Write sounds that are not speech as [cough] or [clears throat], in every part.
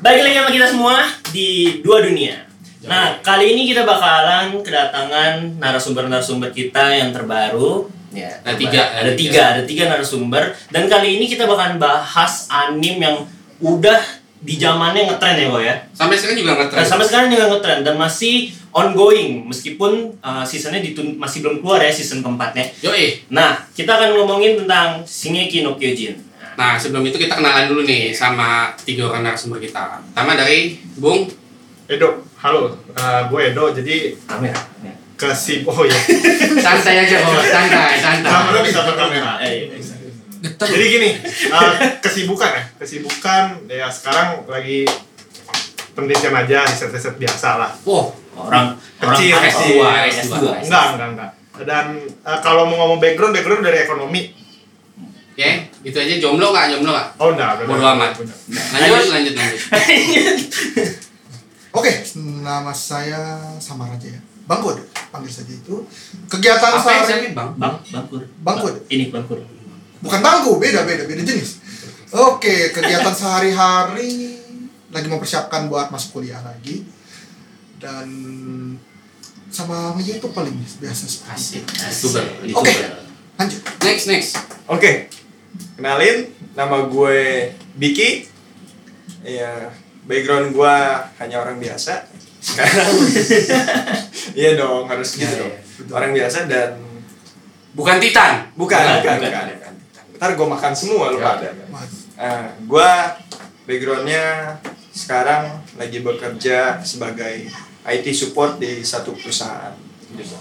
Balik lagi sama kita semua di dua dunia. Nah, kali ini kita bakalan kedatangan narasumber-narasumber kita yang terbaru. Ya, Ada tiga, ada tiga, ada tiga narasumber. Dan kali ini kita bakalan bahas anime yang udah di zamannya ngetren ya, Boy ya. Sampai sekarang juga Dan sampai sekarang juga ngetren dan masih ongoing meskipun uh, seasonnya ditun- masih belum keluar ya season keempatnya. Yoi. Nah, kita akan ngomongin tentang Shingeki no Kyojin. Nah, sebelum itu kita kenalan dulu nih sama tiga orang narasumber kita. Pertama dari Bung. Edo, halo, Eh, gue Edo, jadi Kamera. ke si oh ya, [laughs] Santai aja, bos. Santai, santai. kamera bisa berkamera. Eh, iya. Jadi gini, eh, kesibukan ya, kesibukan ya sekarang lagi penelitian aja, riset-riset biasa lah. Wow, Orang Kecil, orang kecil. S2, S2. S2. Enggak, enggak, enggak. Dan eh, kalau mau ngomong background, background dari ekonomi. Oke, gitu aja jomblo nggak? Jomblo nggak? Oh enggak, Bodo amat. Lanjut, lanjut, lanjut. [laughs] Oke, nama saya Samaraja ya. Bangkud, panggil saja itu. Kegiatan Apa sehari Bang? Bang, bangkur. Bangkud. Ini bangkur. Bukan bangku, beda beda beda jenis. Oke, kegiatan sehari-hari lagi mempersiapkan buat masuk kuliah lagi. Dan sama meja itu paling biasa Asik. itu. Youtuber. Oke. youtuber. Lanjut. Next, next. Oke, kenalin, nama gue Biki. Ya, background gue hanya orang biasa. Sekarang, [laughs] iya dong harus gitu Iya, dong. iya, Orang biasa dan Bukan Titan. bukan, bukan, bukan, bukan. bukan. Ntar gue makan semua lu Ya. pada. Mas. Nah, gue backgroundnya sekarang lagi bekerja sebagai IT support di satu perusahaan. Gitu.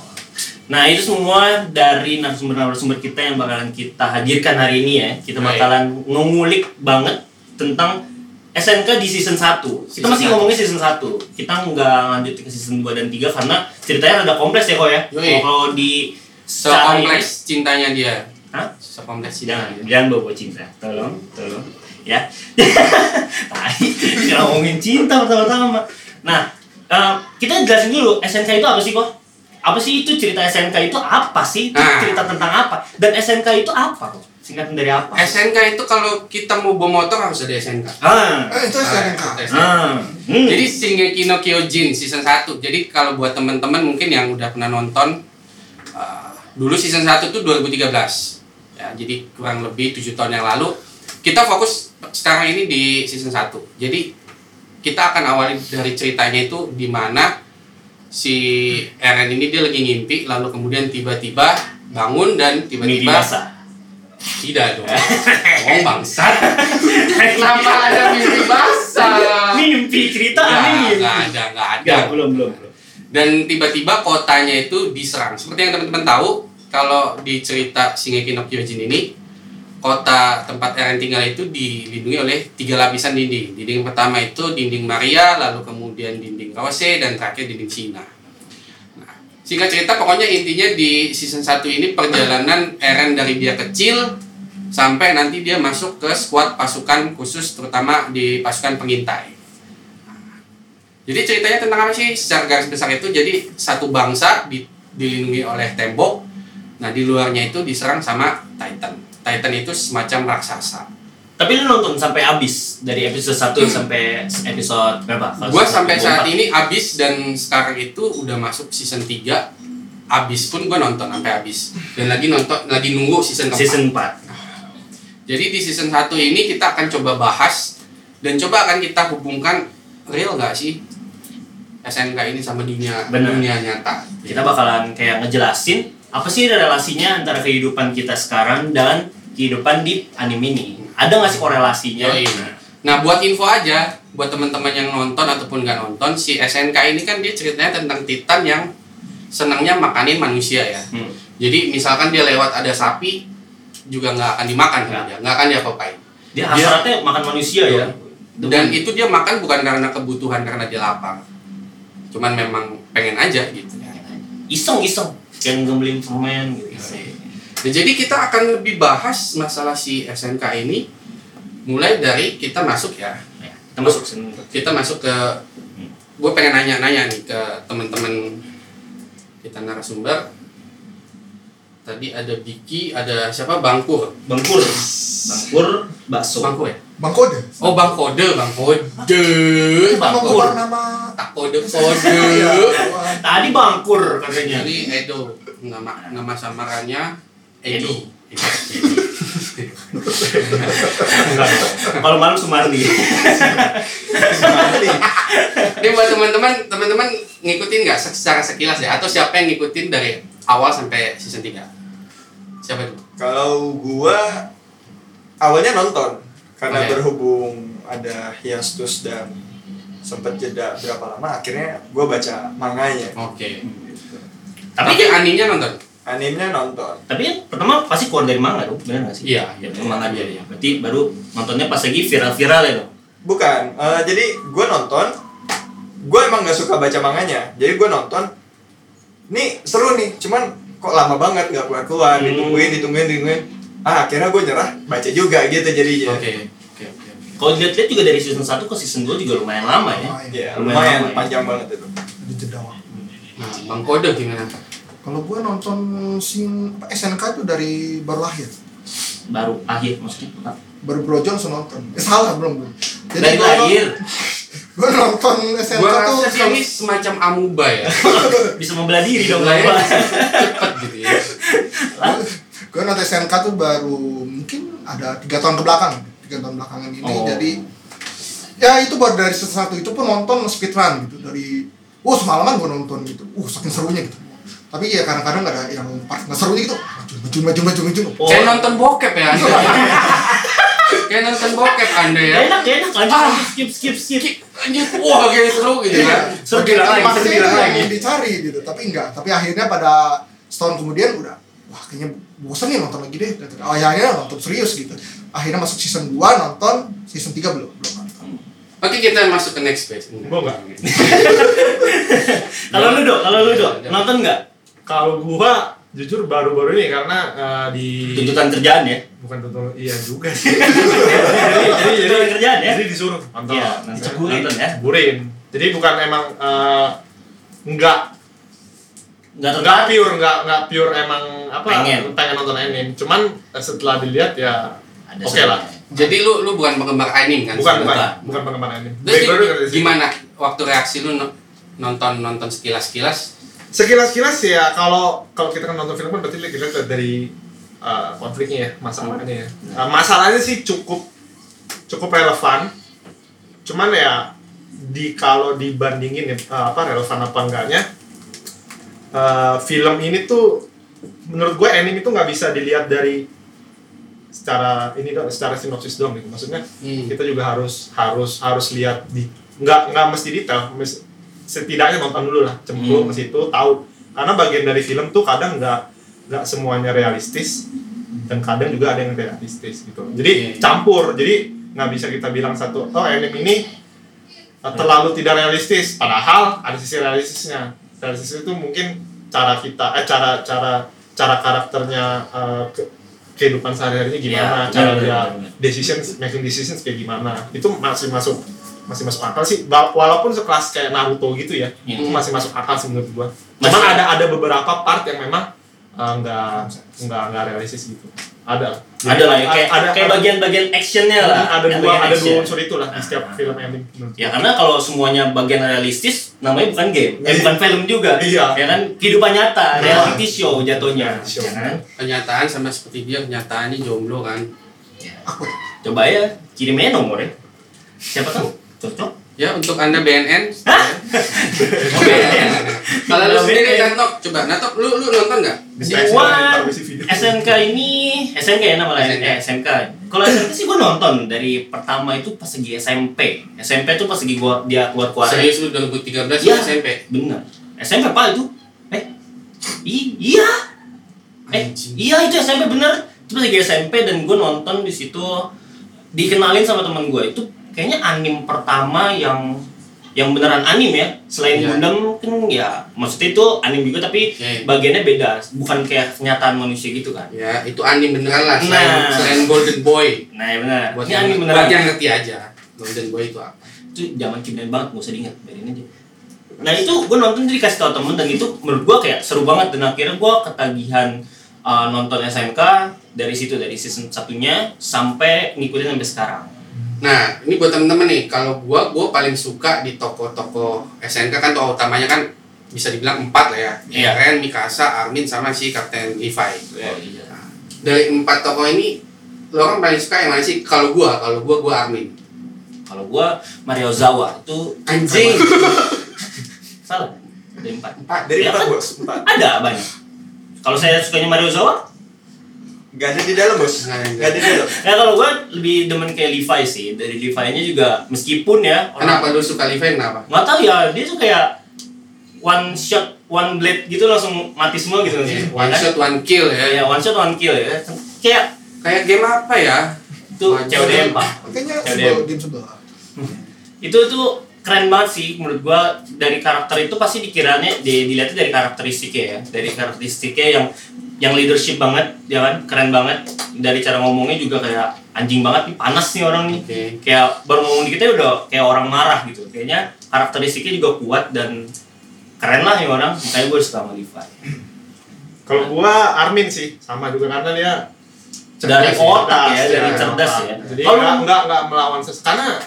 Nah, itu semua dari narasumber-narasumber kita yang bakalan kita hadirkan hari ini ya. Kita bakalan ngulik banget tentang SNK di season 1. Kita Season masih satu. ngomongin season 1. Kita nggak lanjut ke season 2 dan 3 karena ceritanya rada kompleks ya kok ya. Kalau di Sekompleks cintanya dia. Hah? Sekompleks Jangan, cintanya dia. jangan bawa cinta. Tolong, tolong. Ya. [laughs] Tai, kita ngomongin cinta pertama-tama. Nah, eh, kita jelasin dulu SNK itu apa sih kok? Apa sih itu cerita SNK itu apa sih? Itu Nah. cerita tentang apa? Dan SNK itu apa kok? Singkatan dari apa? SNK itu kalau kita mau bawa motor harus ada SNK. Ah. Eh, itu saya Ah, SNK. Ah. Hmm. Jadi Shingeki no Kyojin season 1. Jadi kalau buat teman-teman mungkin yang udah pernah nonton uh, dulu season 1 tuh 2013. Ya, jadi kurang lebih 7 tahun yang lalu. Kita fokus sekarang ini di season 1. Jadi kita akan awali dari ceritanya itu di mana si Eren ini dia lagi ngimpi lalu kemudian tiba-tiba bangun dan tiba-tiba tidak dong. [laughs] Ngomong bangsat. [laughs] Kenapa ada mimpi basah? Mimpi cerita Nggak, ada, nggak ada. Nggak, belum, belum, belum. Dan tiba-tiba kotanya itu diserang. Seperti yang teman-teman tahu, kalau di cerita Shingeki no Kyojin ini, kota tempat Eren tinggal itu dilindungi oleh tiga lapisan dinding. Dinding pertama itu dinding Maria, lalu kemudian dinding Rose, dan terakhir dinding Cina. Nah, singkat cerita, pokoknya intinya di season 1 ini perjalanan Eren dari dia kecil sampai nanti dia masuk ke squad pasukan khusus terutama di pasukan pengintai. Jadi ceritanya tentang apa sih? Secara garis besar itu jadi satu bangsa di- dilindungi oleh tembok. Nah, di luarnya itu diserang sama Titan. Titan itu semacam raksasa. Tapi lu nonton sampai habis dari episode 1 sampai episode berapa? Gua sampai saat 24. ini abis dan sekarang itu udah masuk season 3. Abis pun gua nonton sampai habis. Dan lagi nonton lagi nunggu season keempat. season 4. Jadi di season 1 ini kita akan coba bahas dan coba akan kita hubungkan real nggak sih SNK ini sama dunia Bener. dunia nyata. Kita bakalan kayak ngejelasin apa sih relasinya antara kehidupan kita sekarang dan kehidupan di anime ini. Ada nggak sih korelasinya? Yoi. Nah, buat info aja, buat teman-teman yang nonton ataupun nggak nonton, si SNK ini kan dia ceritanya tentang Titan yang senangnya makanin manusia ya. Hmm. Jadi misalkan dia lewat ada sapi, juga nggak akan dimakan sama Nggak. dia, nggak akan dia apain. Dia hasratnya makan manusia ya. Dan itu dia makan bukan karena kebutuhan, karena dia lapar. Cuman memang pengen aja gitu. iseng-iseng kayak ngebeliin permen gitu. Nah, jadi kita akan lebih bahas masalah si SNK ini mulai dari kita masuk ya. Ya, kita masuk kita masuk ke gue pengen nanya-nanya nih ke teman-teman kita narasumber tadi ada Biki, ada siapa? Bangkur. Bangkur. Bangkur bakso. Bangkur ya? Bang Kode. Oh, Bang Kode, Bang Kode. Nama Bangkur. nama Tak kode [laughs] Iya, kode. Tadi bangkur katanya. Jadi Edo nama nama samarannya Edi. Kalau malam Sumardi. Ini buat teman-teman, teman-teman ngikutin nggak secara sekilas ya? Atau siapa yang ngikutin dari awal sampai season 3? Siapa itu? Kalau gua awalnya nonton karena Oke. berhubung ada hiatus dan sempat jeda berapa lama akhirnya gua baca manganya. Oke. Tapi Tapi kan, animenya nonton? Animenya nonton. tapi pertama pasti keluar dari manga dong, benar nggak sih? Iya, ya, iya. dari manga dia ya. Berarti baru nontonnya pas lagi viral-viral ya dong. Bukan, eh, jadi gue nonton, gue emang gak suka baca manganya, jadi gue nonton, nih seru nih, cuman kok lama banget gak keluar keluar, Hmm. ditungguin, ditungguin, ditungguin, ah akhirnya gue nyerah, baca juga gitu jadinya. Oke. Oke, oke. oke. Kalau dilihat-lihat juga dari season 1 ke season 2 juga lumayan lama ya. Lumayan. Ya, Lumayan lumayan lama ya. panjang banget itu. Ada jeda waktu. Nah, Bang Kode gimana? Kalau gue nonton sin apa, SNK itu dari baru lahir. Baru akhir maksudnya. Baru Bro Johnson nonton. Eh, salah belum belum. Dari gua lahir [laughs] Gue nonton SNK Gua tuh rasa sih ini semacam amuba ya. [laughs] bisa membelah diri dong. Lahir Bang. cepet gitu ya. gue nonton SNK tuh baru mungkin ada tiga tahun ke belakang tiga tahun belakangan ini Oh. jadi ya itu baru dari sesuatu itu pun nonton speedrun gitu dari oh semalaman gue nonton gitu uh saking serunya gitu tapi ya kadang-kadang ada yang part nggak serunya gitu maju maju maju maju maju Oh. Kayak nonton bokep ya Anda. Kayak nonton bokep Anda ya. Enak, enak. Lanjut, Ah. skip, skip, skip. Anjir, wah kayak seru gitu kan. Seru Bagian bilang lagi, seru bilang lagi. dicari gitu tapi enggak tapi akhirnya pada setahun kemudian udah wah kayaknya bosan nih nonton lagi deh oh ya akhirnya nonton serius gitu akhirnya masuk season 2 nonton season 3 belum belum nonton Oke kita masuk ke next page. Gua nggak. [laughs] Kalau lu dok, kalau lu dok, nonton nggak? Kalau gua jujur baru-baru ini karena eh, di Tuntutan kerjaan ya? bukan tuntutan iya juga sih. [laughs] jadi jadi jadi, kerjaan ya? jadi disuruh nonton. Iya, nonton. Ya. Diceburin. Jadi bukan emang eh, nggak Nggak nggak pure nggak nggak pure emang apa Pengen. pengen nonton anime cuman eh, setelah dilihat ya Ada oke lah serunya. Jadi lu lu bukan penggemar anime kan? bukan bukan Bukan. bukan penggemar anime Terus gimana waktu reaksi lu no- nonton nonton sekilas sekilas? sekilas kilas ya kalau kalau kita kan nonton film kan berarti kita lihat dari uh, konfliknya ya masalahnya ya Uh, masalahnya sih cukup cukup relevan cuman ya di kalau dibandingin ya uh, apa relevan apa enggaknya uh, film ini tuh menurut gue anime itu nggak bisa dilihat dari secara ini dong secara sinopsis doang gitu. Maksudnya Hmm. kita juga harus harus harus lihat di nggak nggak mesti detail. Mes- setidaknya nonton dulu lah cemplung Hmm. ke situ tahu. Karena bagian dari film tuh kadang nggak nggak semuanya realistis dan kadang juga ada yang realistis gitu. Jadi Iya. campur. Jadi nggak bisa kita bilang satu oh anime ini terlalu tidak realistis. Padahal ada sisi realistisnya realistis itu mungkin cara kita eh cara cara cara karakternya uh, ke- kehidupan sehari-harinya gimana Iya, cara benar, dia benar. decisions making decisions kayak gimana itu masih masuk masih masuk akal sih walaupun sekelas kayak Naruto gitu ya Iya. itu masih masuk akal sih menurut gua cuman ada ada beberapa part yang memang uh, nggak nggak nggak realistis gitu ada Ada lah ya, kayak, ada kayak bagian-bagian actionnya lah. ada dua ada dua action. unsur itu lah di setiap Ah, film ah. anime menurut Ya karena kalau semuanya bagian realistis, namanya bukan game, eh bukan film juga. Iya. Ya kan kehidupan nyata, Nah. reality show jatuhnya. Show. Ya kan? Kenyataan sama seperti dia kenyataannya jomblo kan. aku Coba ya kirim aja nomornya. Siapa tahu cocok. Ya untuk anda BNN. Hah? Oh, BNN. Kalau lu sendiri. Natok, coba Natok lu lu nonton nggak? Gua. SNK ini SNK ya nama lain eh, SNK. Kalau SNK sih gua nonton dari pertama itu pas lagi SMP. SMP tuh pas lagi gua dia keluar keluar. Serius lu 2013 Iya. SMP. Bener. SMP apa itu? Eh, i- iya. Eh, iya itu SMP bener. Itu pas lagi SMP dan gue nonton di situ dikenalin sama teman gue itu kayaknya anim pertama yang yang beneran anim ya selain Iya. Gundam kan ya maksudnya itu anim juga tapi Oke. bagiannya beda bukan kayak kenyataan manusia gitu kan Ya, itu anime beneran lah selain, Nah. selain Golden Boy. nah ya benar Buat ini yang, anim buat beneran yang ngerti aja. Golden Boy itu apa? itu zaman kiblat banget gak usah diingat biarin aja nah itu gue nonton jadi kasih tau temen dan itu menurut gue kayak seru banget dan akhirnya gue ketagihan uh, nonton SMK dari situ dari season satunya sampai ngikutin sampai sekarang. Nah, ini buat temen-temen nih, kalau gua gua paling suka di toko-toko SNK kan tokoh utamanya kan bisa dibilang empat lah ya. Iya. Eren, Mikasa, Armin sama si Kapten Levi. Oh iya. Dari empat tokoh ini lo orang paling suka yang mana sih? Kalau gua, kalau gua gua Armin. Kalau gua Mario Zawa itu Anjing. [laughs] [laughs] salah. Ada empat. Empat. Dari Ya empat kan? bos, empat. Ada banyak. Kalau saya sukanya Mario Zawa, Gak ada di dalam bos. Gak ada di dalam. ya kalau gua lebih demen kayak Levi sih. Dari Levi-nya juga meskipun ya orang- Kenapa lu suka Levi kenapa? nggak tahu ya dia tuh kayak one shot one blade gitu langsung mati semua gitu sih One Ya kan? shot one kill ya ya. one shot one kill ya kayak Kayak game apa ya? One CODM shot. pak Ya, sebelah dia- game sebelah. itu tuh keren banget sih menurut gua dari karakter itu pasti dikiranya di, dilihatnya dari karakteristiknya ya dari karakteristiknya yang yang leadership banget ya kan keren banget dari cara ngomongnya juga kayak anjing banget nih panas nih orang nih Oke. kayak baru ngomong dikit aja udah kayak orang marah gitu kayaknya karakteristiknya juga kuat dan keren lah nih orang makanya gue suka sama Levi Kalau gua Armin sih, sama juga karena dia dari sih, otak ya, cerdas, dari ya, cerdas ya. Jadi Kalau nggak nggak nggak melawan ses karena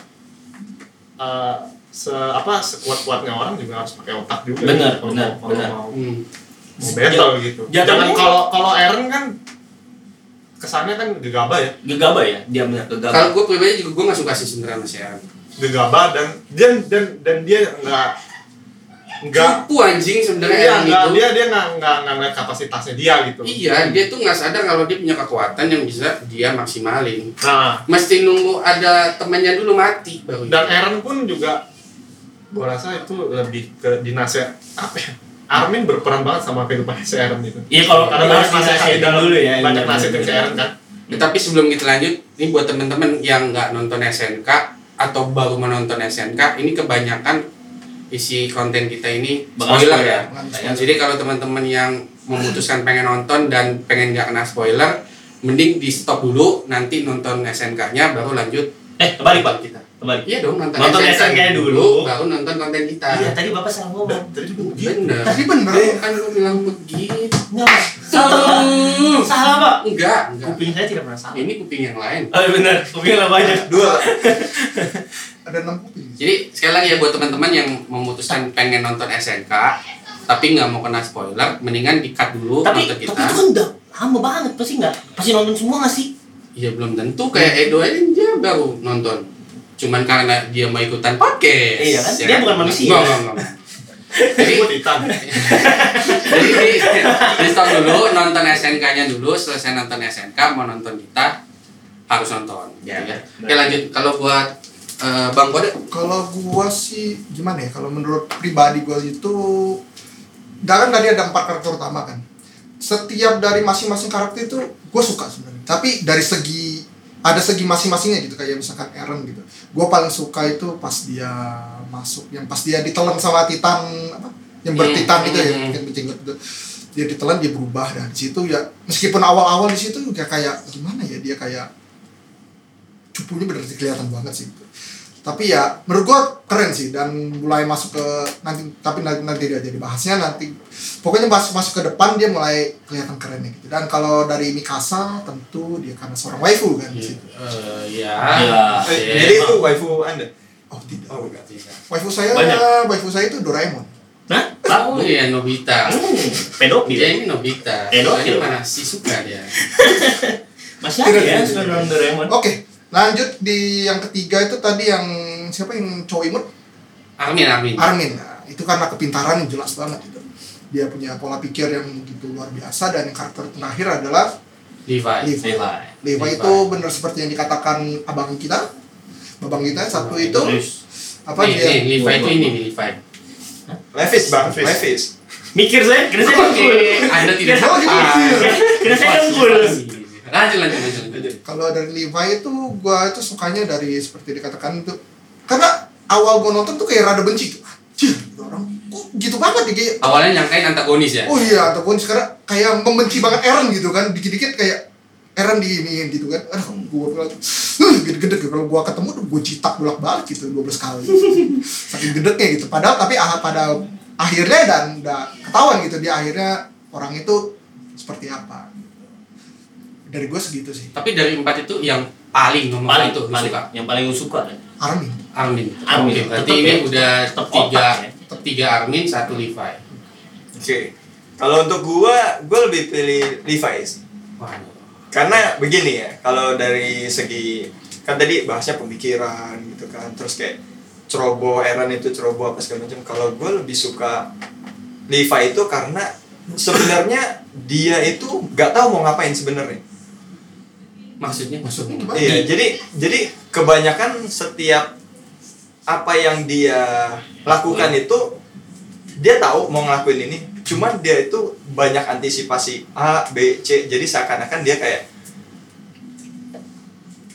eh, se apa sekuat kuatnya orang juga harus pakai otak juga. Bener. Mau, Hmm. Mau battle gitu. jatuhnya- Jangan kalau kalau Eren kan kesannya kan gegabah ya, gegabah ya, dia benar gegabah. Kalau gue pribadi juga gue gak suka sih sebenarnya sama si Eren. gegabah dan dan dan dan dia nggak nggak Cupu anjing sebenarnya Iya, Eren nggak itu. dia dia nggak nggak nggak ngeliat kapasitasnya dia gitu. Iya, dia tuh nggak sadar kalau dia punya kekuatan yang bisa dia maksimalin. Nah, Mesti nunggu ada temannya dulu mati baru. dan Eren pun juga gua rasa itu lebih ke dinasnya apa ya? Armin berperan banget sama kehidupan si Eren itu. Iya kalau Karena harus dinasihatin dalam dulu ya. banyak benar, nasihat benar, si Eren kan. Ya, tapi sebelum kita lanjut, ini buat temen-temen yang nggak nonton SNK atau baru menonton SNK, ini kebanyakan isi konten kita ini spoiler ya. Jadi kalau teman-teman yang memutuskan pengen nonton dan pengen nggak kena spoiler, mending di stop dulu, nanti nonton SNK-nya baru lanjut Eh, kebalik Pak. kita. Kebalik. Iya dong, nonton, Nonton SNK dulu. baru nonton konten kita. Iya, tadi Bapak salah ngomong. Tadi. Bener. Tapi bener. Eh, kan lu bilang begitu. Enggak, Pak. Salah, Pak. Salah, Pak. Enggak, enggak. Kuping saya tidak pernah salah. Ini kuping yang lain. Oh, benar. Kuping lah banyak. Dua. Ada enam kuping. Jadi sekali lagi ya buat teman-teman yang memutuskan pengen nonton SNK tapi nggak mau kena spoiler, mendingan di cut dulu Tapi, nonton tapi kita. itu kan udah lama banget pasti nggak pasti nonton semua nggak sih? Iya belum tentu kayak Edo aja dia baru nonton. Cuman karena dia mau ikutan podcast. Iya kan? Dia bukan manusia. Enggak, enggak, enggak. [laughs] Jadi, Gua Titan. [laughs] jadi di, di stop dulu nonton SNK-nya dulu, selesai nonton SNK mau nonton kita harus nonton. Ya, ya. Oke lanjut kalau buat eh, Bang Kode Kalau gua sih gimana ya? Kalau menurut pribadi gua itu kan tadi ada empat karakter utama kan. Setiap dari masing-masing karakter itu gue suka sebenarnya. Tapi dari segi ada segi masing-masingnya gitu kayak misalkan Eren gitu. Gue paling suka itu pas dia masuk yang pas dia ditelan sama Titan apa? Yang bertitan Hmm, itu ya, hmm. yang berjenggot itu. Dia ditelan dia berubah dan di situ ya meskipun awal-awal di situ juga kayak gimana ya dia kayak cupunya bener kelihatan banget sih gitu tapi ya menurut gua keren sih dan mulai masuk ke nanti tapi nanti nanti dia jadi bahasnya nanti pokoknya masuk masuk ke depan dia mulai kelihatan kerennya gitu dan kalau dari Mikasa tentu dia karena seorang waifu kan di situ Eh, ya. Iya. Eh, Jadi itu waifu anda? oh tidak Oh enggak. waifu saya Banyak. waifu saya itu Doraemon Hah? Oh Tahu? iya Nobita. Hmm, pedofil. Dia ini Nobita. Pedofil. Soalnya mana sih suka dia. [laughs] Masih ada Tidak, ya tidak, tidak. nonton Doraemon. oke lanjut di yang ketiga itu tadi yang siapa yang cowok imut Armin Armin. Armin nah, itu karena kepintaran yang jelas banget gitu dia punya pola pikir yang begitu luar biasa dan yang karakter terakhir adalah Levi. Levi. Levi. Levi Levi. itu benar seperti yang dikatakan abang kita, babang kita satu itu apa nih, dia? nih, Levi itu ini nih, Levi. Levis bang, Levis. Levis. mikir saya, kira saya dengkul. Anda tidak tahu. iya. Kira saya dengkul. Lanjut lanjut lanjut. Kalau dari Levi itu gua itu sukanya dari seperti dikatakan itu. Karena awal gua nonton tuh kayak rada benci tuh. Anjir, gitu orang. Kok gitu banget ya kayak Awalnya nyangkain antagonis ya. oh iya ataupun sekarang kayak membenci banget Eren gitu kan. Dikit-dikit kayak Eren diiniin gitu kan. Aduh gua bilang uh, gede-gede. Gitu. kalau gua ketemu tuh gua citak bolak-balik gitu 12 kali. [laughs] Saking gedeknya gitu. Padahal tapi ah, pada akhirnya dan udah ketahuan gitu dia akhirnya orang itu seperti apa dari gue segitu sih Tapi dari empat itu yang paling nomor paling satu lu paling suka yang paling lu suka kan? Armin Armin. Armin. Oke, berarti ini ya. udah Tetep tiga otak ya. tiga Armin, satu Levi. Oke. Kalau untuk gua, gua lebih pilih Levi sih. Waduh. Karena begini ya, kalau dari segi kan tadi bahasnya pemikiran gitu kan, terus kayak ceroboh, Aaron itu ceroboh apa segala macam. Kalau gue lebih suka Levi itu karena sebenarnya dia itu nggak tahu mau ngapain sebenarnya. Maksudnya maksudnya gimana Iya, jadi jadi kebanyakan setiap apa yang dia lakukan itu dia tahu mau ngelakuin ini, cuman dia itu banyak antisipasi A, B, C. Jadi seakan-akan dia kayak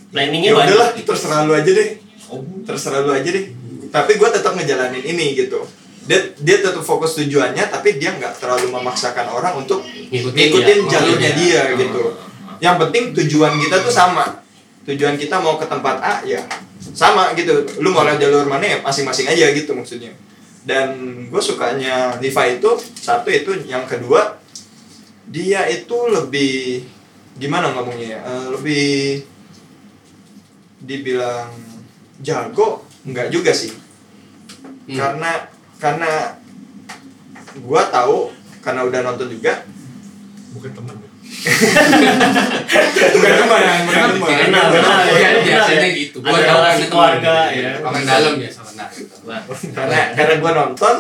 Planningnya ya banyak. udahlah, gitu. terserah lu aja deh. Oh, Terserah lu aja deh. Tapi gue tetap ngejalanin ini gitu. Dia dia tetap fokus tujuannya, tapi dia nggak terlalu memaksakan orang untuk Ngikutin, ngikutin ya, jalurnya maunya. dia gitu. Yang penting tujuan kita tuh sama. Tujuan kita mau ke tempat A ya sama gitu. Lu mau lewat jalur mana ya masing-masing aja gitu maksudnya. Dan gue sukanya Levi itu satu itu, yang kedua dia itu lebih gimana ngomongnya ya? Eh, lebih dibilang jago enggak juga sih. Hmm. Karena karena gua tahu karena udah nonton juga bukan teman ya. Bukan teman bukan teman Kenal, kenal, ya. biasanya gitu. Gua Ada tahu kan keluarga, temen. ya. Orang dalam ya sama. Wah. karena karena gua nonton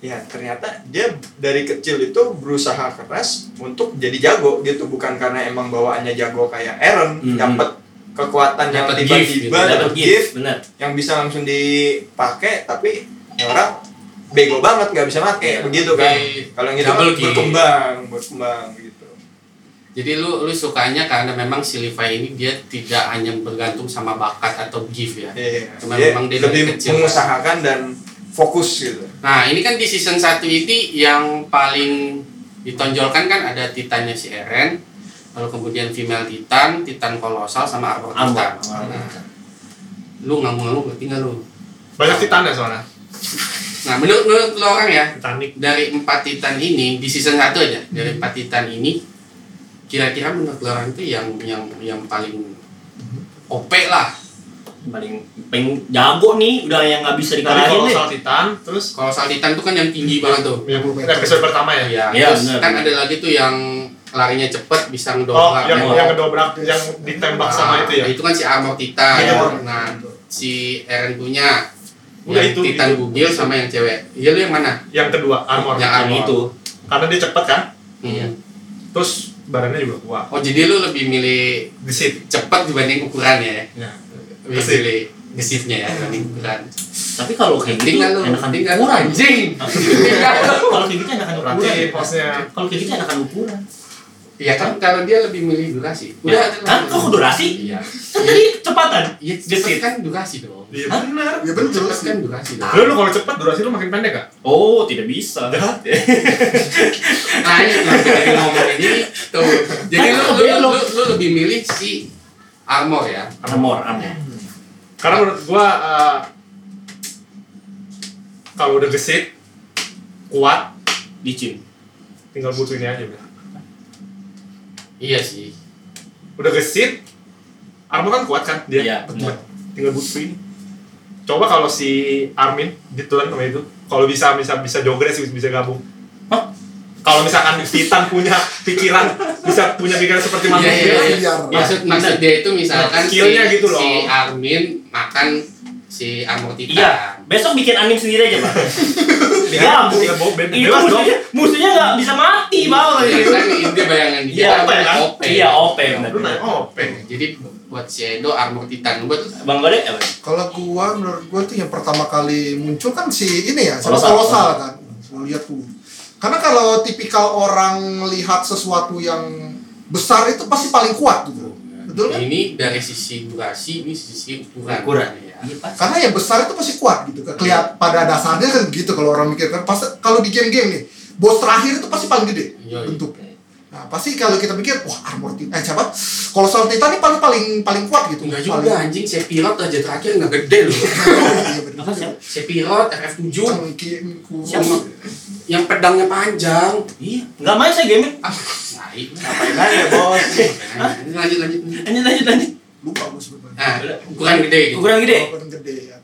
ya ternyata dia dari kecil itu berusaha keras untuk jadi jago gitu bukan karena emang bawaannya jago kayak Aaron Hmm. dapat kekuatan yang Dapet gitu. tiba-tiba Dapat gift, gift benar. yang bisa langsung dipakai tapi ya orang bego banget nggak bisa pakai Iya, begitu kan kalau yang itu berkembang berkembang gitu Jadi lu lu sukanya karena memang si Levi ini dia tidak hanya bergantung sama bakat atau gift ya. Iya, Cuma dia memang dia lebih kecil. mengusahakan dan fokus gitu. Nah, ini kan di season 1 ini yang paling ditonjolkan kan ada Titannya si Eren, lalu kemudian female Titan, Titan kolosal sama Armor. Titan. Nah, lu ngamuk-ngamuk ngerti nggak lu? Banyak titannya soalnya. Nah, menurut menurut lo orang ya, Titanic. dari empat Titan ini di season 1 aja, dari empat Titan ini kira-kira menurut lo itu yang yang yang paling OP lah. Paling paling jago nih, udah yang nggak bisa dikalahin kalau deh. soal titan, terus Kolosal Titan tuh kan yang tinggi banget tuh. yang 20 meter. episode pertama ya. Iya, Iya, terus benar, kan ada lagi tuh yang larinya cepet bisa Oh, ngedobrak. yang Nah, yang kedobrak yang ditembak sama itu ya. Itu kan si Armor Titan. Iya. Nah, si Eren punya Udah, yang itu, Titan itu. bugil sama yang cewek. Iya lu yang mana? Yang kedua, armor. Yang Yang Armor. itu. Karena dia cepet kan, Iya. Hmm. terus badannya juga kuat. Oh jadi lu lebih milih Gesit. cepet dibanding ukuran ya? Ya. Lebih Gesit. milih gesitnya ya dibanding ukuran. Tapi kalau kayak [laughs] gitu enakan ukuran. anjing. Kalau kayak gitu enakan ukuran. Kalau kayak gitu enakan ukuran. Iya kan kalau dia lebih milih durasi. Ya, kan kok durasi? Iya. Kan tadi cepatan. Iya, Gesit. cepet kan durasi dong. Iya benar. Ya betul Cepet sih. kan durasi dong. Lu, lu kalau cepet durasi lu makin pendek gak? Oh, tidak bisa. [laughs] Nah ini yang kita ngomongin ini tuh. Jadi lu, lu, lu, lu, lu lebih milih si armor ya. Armor, armor. Karena menurut gua eh, kalau udah gesit, kuat, Licin. tinggal butuh ini aja udah. Iya sih. Udah gesit, armor kan kuat kan dia. Iya, benar. Tinggal butuh ini. Coba kalau si Armin ditelan sama itu, kalau bisa bisa bisa jogres bisa, bisa gabung. Hah? Kalau misalkan Titan punya pikiran, bisa punya pikiran seperti Iya, manusia, iya, iya. Biar. Maksud maksud dia itu misalkan si, Skillnya gitu loh. si Armin makan si armor Titan. Iya. Besok bikin anime sendiri aja, Pak. [laughs] Ya, ya, bo- be- Itu bebas dong. musuhnya, musuhnya nggak bisa mati, Iya kan ini bayangan dia Iya, kan kan? OP. Iya, OP benar. Peng. Jadi buat si Edo armor Titan buat Bang Gode apa? Kalau gua menurut gua tuh yang pertama kali muncul kan si ini ya, sama Kolosal. kolosal kan. Gua lihat tuh. Karena kalau tipikal orang lihat sesuatu yang besar itu pasti paling kuat gitu. Betul kan? ini dari sisi durasi ini sisi ukuran. Ukuran. Ya. Iya, Pak. Karena yang besar itu pasti kuat gitu kan. Kelihat pada dasarnya kan gitu kalau orang mikir kan. Pas kalau di game-game nih, bos terakhir itu pasti paling gede Iya, iya. bentuknya. Nah, pasti kalau kita mikir, wah armor titan, eh siapa? Kolosal titan ini paling paling paling kuat gitu. Enggak Paling- juga anjing Sephiroth aja terakhir enggak gede loh. [laughs] Iya, bener. Apa sih? Sephiroth FF7 Cengki, ku- Siapa? yang pedangnya panjang. Iya, nggak main saya game. Ah. Ngapain aja bos Lanjut lanjut. Lanjut lanjut lanjut. lupa gue sebenarnya Ah, ukuran gede gitu. Ukuran gede. Walaupun gede ya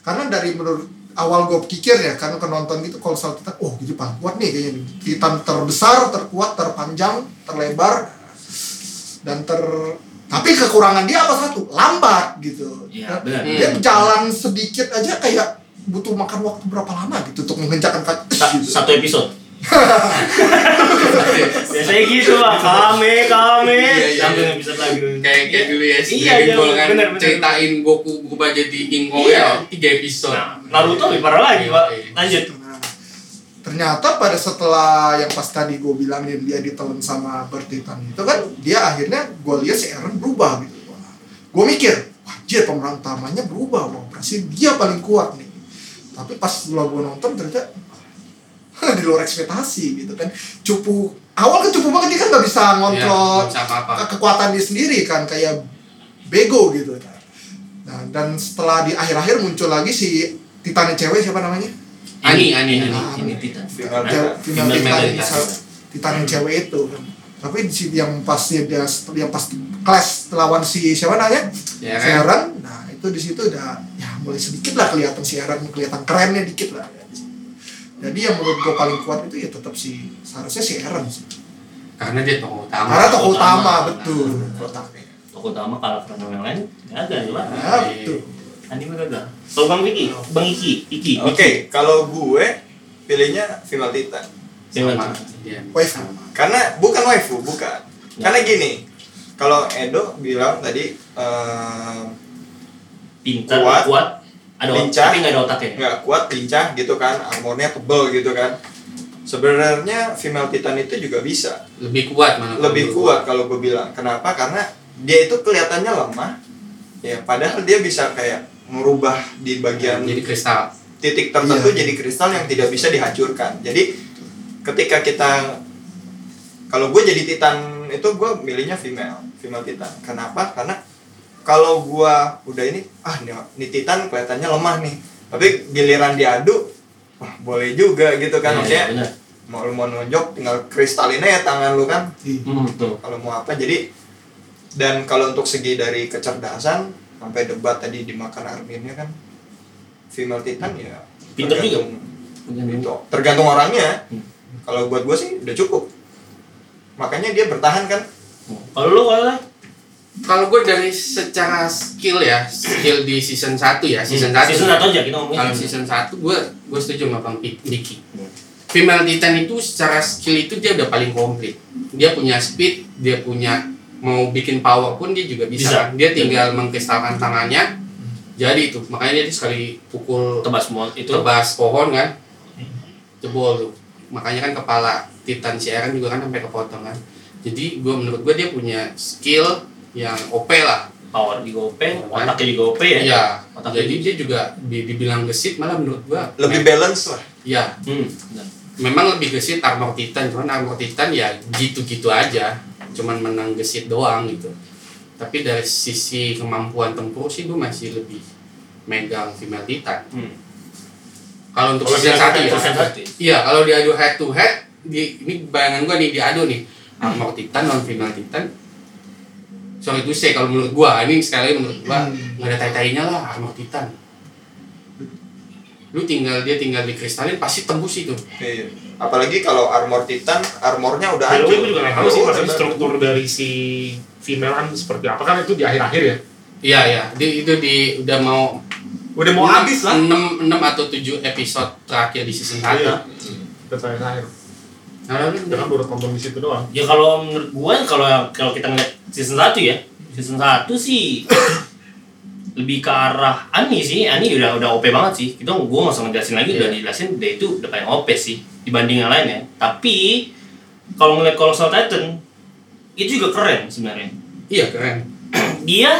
karena dari menurut awal gue pikir ya karena penonton gitu kalau soal titan oh gitu paling kuat nih kayaknya nih. titan terbesar terkuat terpanjang terlebar dan ter tapi kekurangan dia apa satu lambat gitu Iya, Dan benar. dia Hmm. jalan sedikit aja kayak butuh makan waktu berapa lama gitu untuk mengencangkan kaki Sa- gitu. Satu episode. Biasanya gitu lah, kame kame. Iya, iya, Sampai iya. episode lagi. Kayak kayak dulu ya si Iya, Dragon iya, Ball kan bener, bener, ceritain Goku berubah jadi Ingo Iya. ya tiga episode. Nah, Naruto lebih parah lagi, Pak. Lanjut. Nah, ternyata pada setelah yang pas tadi gue bilangin dia ditelan sama Bertitan itu kan dia akhirnya gue lihat si Eren berubah gitu gue mikir wajir pemeran utamanya berubah wah berarti dia paling kuat nih tapi pas setelah gue nonton ternyata di luar ekspektasi gitu kan cupu awal kan cupu banget dia kan nggak bisa Iya, ngontrol bisa apa-apa. ke- kekuatan dia sendiri kan kayak bego gitu nah dan setelah di akhir-akhir muncul lagi si Titannya cewek siapa namanya Ani, Ani, Ini, Ani. ini Titan. Cewek- Titan. Titan, Titan. Titan yang cewek itu kan tapi di sini yang pas dia dia yang pas kelas lawan si siapa namanya Ya, kan? Eren nah itu di situ udah ya mulai sedikit lah kelihatan si Eren kelihatan kerennya dikit lah ya. Jadi yang menurut gue paling kuat itu ya tetap si seharusnya si Eren sih Karena dia tokoh utama. karena tokoh utama utama. betul Toko utama kalah karena yang lain gagal lah. nah, betul Anime gagal. Kalau Bang Vicky, Bang Iki, Iki. Oke, kalau gue pilihnya female Titan. sama dia. Waifu. Sama. Karena bukan waifu, bukan. Karena gini, kalau Edo bilang tadi ehm, Pintar, Kuat. kuat, ada Lincah. tapi nggak ada otaknya. nggak kuat, lincah gitu kan, armornya tebel gitu kan. Sebenarnya female Titan itu juga bisa, Lebih kuat mana? lebih kuat kalau gue bilang. Kenapa? Karena dia itu kelihatannya lemah, ya padahal dia bisa kayak merubah di bagian Jadi kristal. titik tertentu Iya. jadi kristal yang tidak bisa dihancurkan. Jadi ketika kita kalau gue jadi titan itu gue milihnya female, female titan. Kenapa? Karena kalau gue udah ini ah nih, nih titan kelihatannya lemah nih. Tapi giliran diadu wah boleh juga gitu kan Iya, maksudnya benar. mau lu mau nonjok tinggal kristalin aja tangan lu kan Iya. Hmm, betul. kalau mau apa jadi dan kalau untuk segi dari kecerdasan sampai debat tadi dimakan Arminnya kan female titan ya Pinter juga. tergantung- itu tergantung orangnya Hmm. kalau buat gue sih udah cukup makanya dia bertahan kan Kalau lu kalau Kalau gue dari secara skill ya, skill di season 1 ya, season 1. Hmm. season satu aja kita ngomongin. Kalau season 1 gue gue setuju sama Bang Diki. Hmm. Female Titan itu secara skill itu dia udah paling komplit. Dia punya speed, dia punya mau bikin power pun dia juga bisa. Bisa. Dia tinggal mengkristalkan tangannya. Jadi itu, makanya dia sekali pukul tebas semua itu. tebas pohon kan. Jebol tuh. Makanya kan kepala Titan si Eren juga kan sampai kepotong kan. Jadi gue menurut gue dia punya skill yang OP lah. Power di gope, otaknya di gope ya. Iya. Otak Jadi dia juga di- dibilang gesit malah menurut gua. Lebih balance lah. Ya Hmm. memang lebih gesit armor titan cuman armor titan ya gitu-gitu aja. Cuman menang gesit doang gitu. Tapi dari sisi kemampuan tempur sih gua masih lebih megang female titan. Hmm. kalau untuk dia satu ya. iya kalau diadu head to head di ini bayangan gua nih diadu nih. Armor titan non female titan sorry itu say kalau menurut gua ini sekali lagi menurut gua Hmm. nggak ada tai-tainya lah armor titan lu tinggal dia tinggal di kristalin pasti tembus itu Iya. apalagi kalau armor titan armornya udah hancur gue juga nggak tahu sih Oh, maksudnya struktur dari si female kan seperti apa kan itu di akhir-akhir ya. iya iya di, itu di udah mau Udah mau habis lah. 6, 6 atau 7 episode terakhir di season 1 Iya. Terakhir. nah, Jangan baru tonton di situ doang. Ya kalau menurut gua kalau kalau kita ngeliat season 1 ya, season 1 sih [coughs] lebih ke arah Ani sih. Ani udah udah OP banget sih. Kita gua nggak usah ngejelasin lagi, udah Iya. dijelasin dia itu udah paling OP sih dibanding yang lain ya. Tapi kalau ngeliat Colossal Titan itu juga keren sebenarnya. iya keren [clears throat] Dia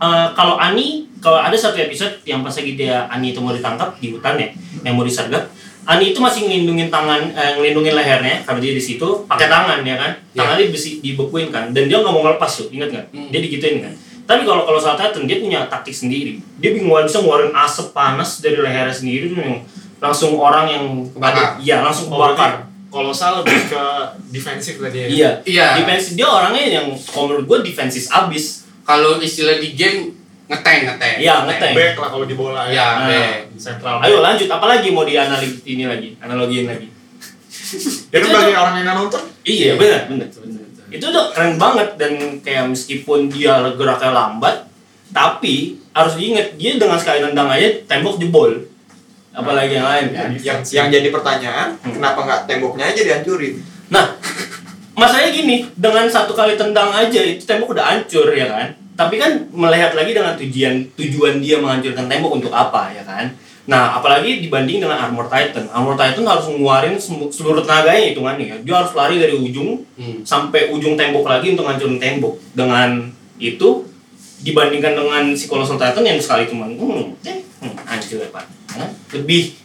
eh, kalau Ani kalau ada satu episode yang pas lagi dia Ani itu mau ditangkap di hutan ya, yang mau disergap, Ani itu masih ngelindungin tangan, eh, ngelindungin lehernya karena dia di situ pakai tangan ya kan, Ya. tangannya besi dibekuin kan, dan dia nggak mau ngelepas tuh, ingat nggak? Hmm. Dia digituin kan. Tapi kalau kalau saat Titan dia punya taktik sendiri, dia bingung bisa ngeluarin asap panas dari lehernya sendiri tuh yang langsung orang yang Kebakar. iya langsung Oh, kebakar berarti kolosal lebih ke defensif tadi ya. iya Iya. defense dia orangnya yang kalau menurut gue defensis abis Kalau istilah di game ngeteng ngeteng. Iya, ngeteng. Back lah kalau di bola Ya, ya. Nah. back. Ayo lanjut apalagi mau dianalisis ini lagi analogiin lagi Ya kan Itu bagi tuh- orang yang nonton, iya benar benar itu udah keren banget dan kayak meskipun dia geraknya lambat tapi harus diingat dia dengan sekali nendang aja tembok jebol apalagi yang lain kan yang yang jadi pertanyaan Hmm. kenapa nggak temboknya aja dihancurin Nah, [laughs] masalahnya gini, dengan satu kali tendang aja itu tembok udah hancur ya kan. Tapi kan melihat lagi dengan tujuan tujuan dia menghancurkan tembok untuk apa ya kan. Nah, apalagi dibanding dengan Armor Titan. Armor Titan harus ngeluarin seluruh tenaganya hitungannya ya. Dia harus lari dari ujung Hmm. sampai ujung tembok lagi untuk ngancurin tembok. Dengan itu dibandingkan dengan si Colossal Titan yang sekali cuma hmm, eh, hmm, hancur Pak. Ya kan? Lebih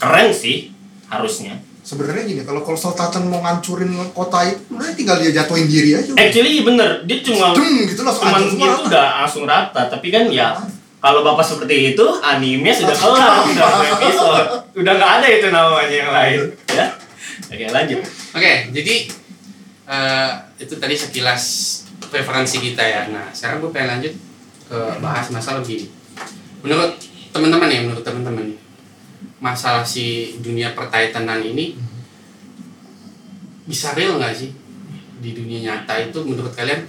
keren sih harusnya. Sebenarnya gini, kalau Coastal Titan mau ngancurin kota itu, sebenarnya tinggal dia jatuhin diri aja. Actually bener, dia cuma Dung gitu langsung cuman gitu rata. udah langsung rata tapi kan ya kalau bapak seperti itu anime sudah [laughs] kelar udah dua episode udah nggak ada itu namanya yang lain ya oke lanjut Oke, jadi eh, itu tadi sekilas preferensi kita ya. Nah, sekarang gue pengen lanjut ke bahas masalah begini. Menurut teman-teman ya, menurut teman-teman masalah si dunia pertaitanan ini bisa real nggak sih? Di dunia nyata itu menurut kalian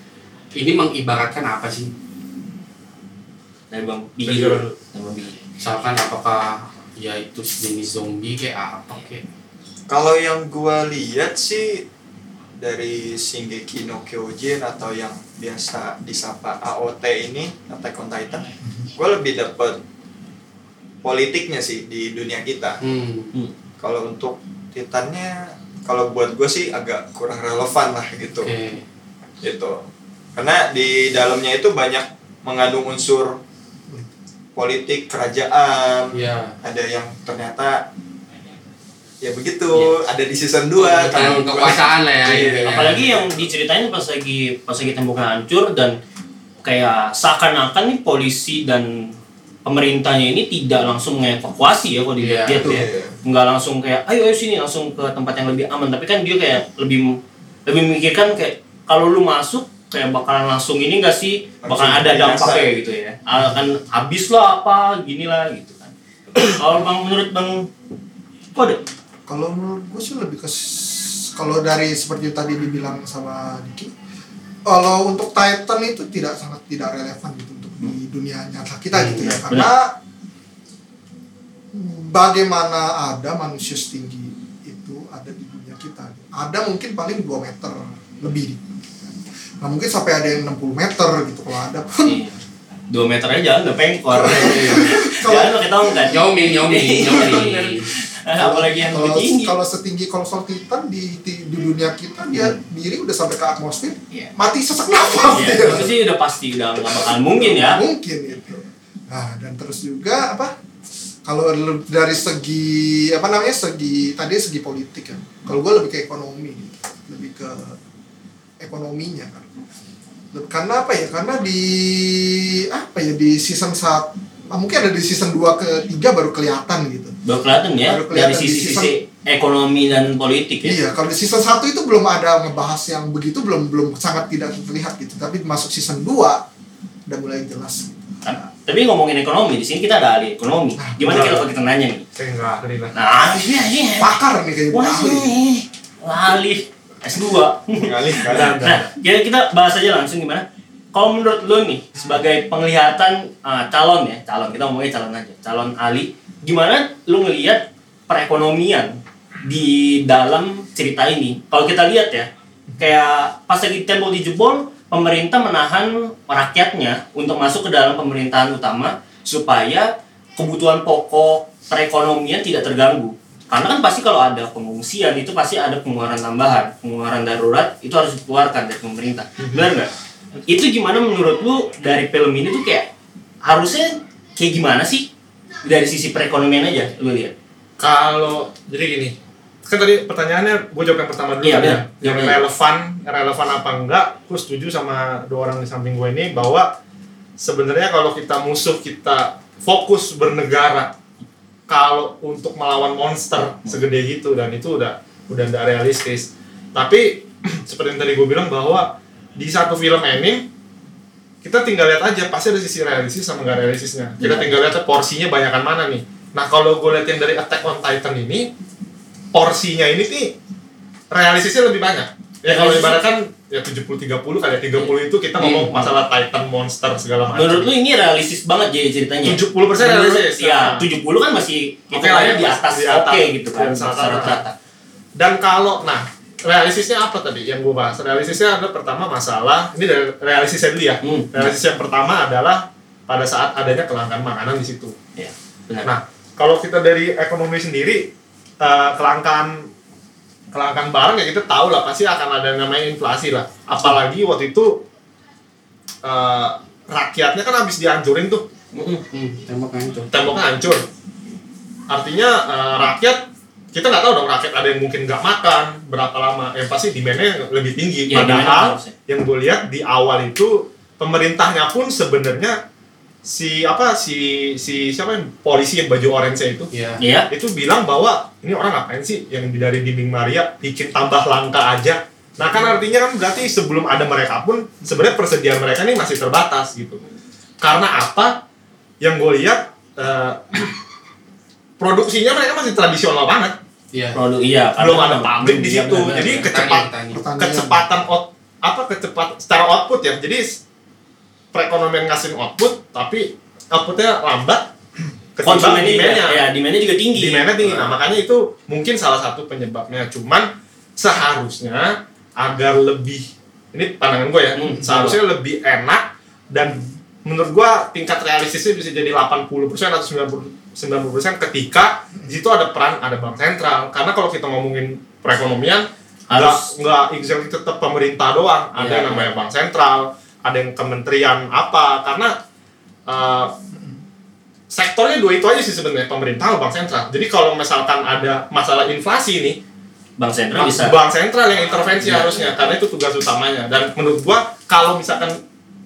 ini mengibaratkan apa sih? dari bang Bigi Misalkan apakah ya itu jenis zombie kayak apa kayak? Kalau yang gua lihat sih dari Shingeki no Kyojin atau yang biasa disapa AOT ini Attack on Titan gue lebih dapet politiknya sih di dunia kita hmm. kalau untuk Titannya kalau buat gue sih agak kurang relevan lah gitu Oke. gitu karena di dalamnya itu banyak mengandung unsur politik kerajaan Ya. ada yang ternyata ya begitu Iya. ada di season 2 Tentang kekuasaan lah ya. Iya. intinya. apalagi yang diceritain pas lagi pas lagi temboknya hancur dan kayak seakan-akan nih polisi dan pemerintahnya ini tidak langsung mengevakuasi ya kalau dilihat-lihat Iya, ya. iya. nggak langsung kayak ayo ayo sini langsung ke tempat yang lebih aman. Tapi kan dia kayak lebih lebih memikirkan kayak kalau lu masuk kayak bakalan langsung ini enggak sih? Bakalan Langsung ada dampaknya gitu ya. Akan habis lah apa gini lah gitu kan. Kalau bang menurut bang kode Kalau menurut gue sih lebih ke kalau dari seperti yang tadi dibilang sama Diki, kalau untuk Titan itu tidak sangat tidak relevan gitu di dunia nyata kita gitu ya. Hmm, karena bagaimana ada manusia setinggi itu ada di dunia kita. Ada mungkin paling 2 meter lebih nah mungkin sampai ada yang 60 meter gitu kalau ada pun. Iya. dua meter aja udah pengkor. [laughs] Jangan pakai tongkat. Nyomi, nyomi, Iya, nyomi. [laughs] [laughs] apalagi yang kalau tinggi. kalau setinggi kolosal Titan di, di, di dunia kita dia diri udah sampai ke atmosfer Iya. mati sesak nafas Iya, dia. itu sih udah pasti udah nggak bakalan mungkin ya. mungkin gitu nah dan terus juga apa kalau dari segi apa namanya segi tadi segi politik kan kalau gue lebih ke ekonomi gitu. lebih ke ekonominya kan. Karena apa ya karena di apa ya di season saat mungkin ada di season 2 ke 3 baru kelihatan gitu baru kelihatan ya Baru kelihatan dari di sisi-sisi ekonomi dan politik ya Iya, kalau di season 1 itu belum ada ngebahas yang begitu belum belum sangat tidak terlihat gitu. Tapi masuk season 2 udah mulai jelas. Kan- tapi ngomongin ekonomi di sini kita ada ahli ekonomi gimana Nah. kita kalau kita nanya nih Saya nggak ahli lah. nah ini aja Pakar nih kayaknya wah ahli. ini ahli S2 kali Nggak ada. Nah, jadi kita bahas aja langsung gimana. Kalau menurut lo nih sebagai penglihatan uh, calon ya, calon kita ngomongnya calon aja, calon Ali, gimana lo ngelihat perekonomian di dalam cerita ini? Kalau kita lihat ya, kayak pas lagi tembok dijebol, pemerintah menahan rakyatnya untuk masuk ke dalam pemerintahan utama supaya kebutuhan pokok perekonomian tidak terganggu. Karena kan pasti kalau ada pengungsian itu pasti ada pengeluaran tambahan, pengeluaran darurat itu harus dikeluarkan dari pemerintah. Benar nggak? Itu gimana menurut lu dari film ini tuh kayak harusnya kayak gimana sih dari sisi perekonomian aja lu lihat? Kalau jadi gini, kan tadi pertanyaannya gue jawab yang pertama dulu Iya, kan ya. benar. Yang Iya. relevan, relevan apa enggak? Gue setuju sama dua orang di samping gue ini bahwa sebenarnya kalau kita musuh kita fokus bernegara kalau untuk melawan monster segede gitu dan itu udah udah nggak realistis tapi [clears throat] seperti yang tadi gue bilang bahwa di satu film anime kita tinggal lihat aja pasti ada sisi realistis sama nggak realistisnya kita Iya. tinggal lihat porsinya banyakan mana nih nah kalau gue liatin dari Attack on Titan ini porsinya ini nih realistisnya lebih banyak ya kalau ibaratkan ya 70-30 kali ya 30 itu kita ngomong Hmm. masalah Titan monster segala macam Menurut lu ini realistis banget jadi ceritanya? 70% Menurut- realistis. Iya, Nah. 70 kan masih Oke kita lah ya, di atas, di atas. oke gitu kan. Rata-rata. rata. Dan kalau nah realistisnya apa tadi yang gue bahas? Realistisnya adalah pertama masalah ini dari realistisnya dulu ya. Hmm. Realistis yang pertama adalah pada saat adanya kelangkaan makanan di situ. Iya, benar. Nah, kalau kita dari ekonomi sendiri eh, kelangkaan kelangkaan barang ya kita tahu lah pasti akan ada yang namanya inflasi lah. Apalagi waktu itu eh, rakyatnya kan habis dihancurin tuh Mm-mm. Hmm, tembok hancur. temboknya hancur. Artinya eh, rakyat kita nggak tahu dong rakyat ada yang mungkin nggak makan berapa lama. Yang pasti demandnya lebih tinggi. Ya, Padahal ya. yang gue lihat di awal itu pemerintahnya pun sebenarnya si apa si si siapa yang polisi yang baju orange itu Iya. Iya. itu bilang bahwa ini orang ngapain sih yang dari dinding Maria bikin tambah langka aja. Nah kan artinya kan berarti sebelum ada mereka pun sebenarnya persediaan mereka ini masih terbatas gitu. Karena apa? Yang gue lihat eh, produksinya mereka masih tradisional banget. Iya. Produk iya. Belum ada pabrik di iya, situ. benar, Jadi benar. kecepat Petani, petani. Pertanian. kecepatan out apa kecepat secara output ya. Jadi perekonomian ngasih output tapi outputnya lambat. [clears throat] ketimbang juga, demand-nya. ya demandnya juga tinggi. Demandnya tinggi. Nah, makanya itu mungkin salah satu penyebabnya. Cuman seharusnya agar lebih ini pandangan gue ya, Hmm, seharusnya lebih enak dan menurut gue tingkat realistisnya bisa jadi 80% atau 90 90% ketika di situ ada peran ada bank sentral. Karena kalau kita ngomongin perekonomian Harus- nggak exactly tetap pemerintah doang. Ada Iya. yang namanya bank sentral, ada yang kementerian apa karena eh, sektornya dua itu aja sih sebenarnya pemerintah bank sentral. Jadi kalau misalkan ada masalah inflasi nih, Bank sentral bisa. bank sentral yang intervensi Iya. harusnya karena itu tugas utamanya. Dan menurut gua kalau misalkan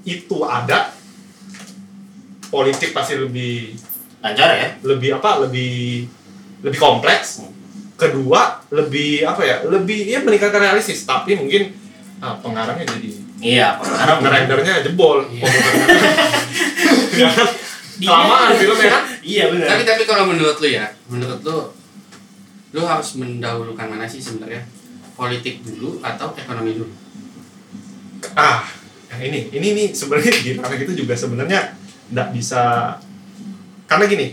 itu ada politik pasti lebih Lancar ya. lebih apa lebih lebih kompleks. Kedua lebih apa ya lebih ya meningkatkan realistis tapi mungkin ah, pengarangnya jadi Iya, pengarang ngerendernya jebol. Iya. [laughs] Ya kan? Kelamaan filmnya kan? Iya benar. Tapi tapi kalau menurut lu ya, menurut lu lu harus mendahulukan mana sih sebenarnya? Politik dulu atau ekonomi dulu? ah yang ini ini nih sebenarnya di ranah kita juga sebenarnya nggak bisa karena gini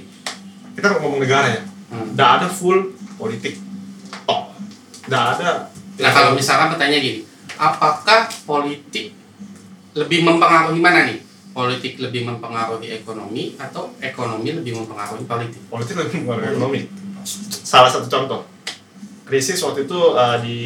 kita ngomong negara ya Hmm. nggak ada full politik top nggak ada Nah kalau misalkan pertanyaan gini, apakah politik lebih mempengaruhi mana nih? Politik lebih mempengaruhi ekonomi atau ekonomi lebih mempengaruhi politik? politik lebih mempengaruhi ekonomi salah satu contoh krisis waktu itu eh, di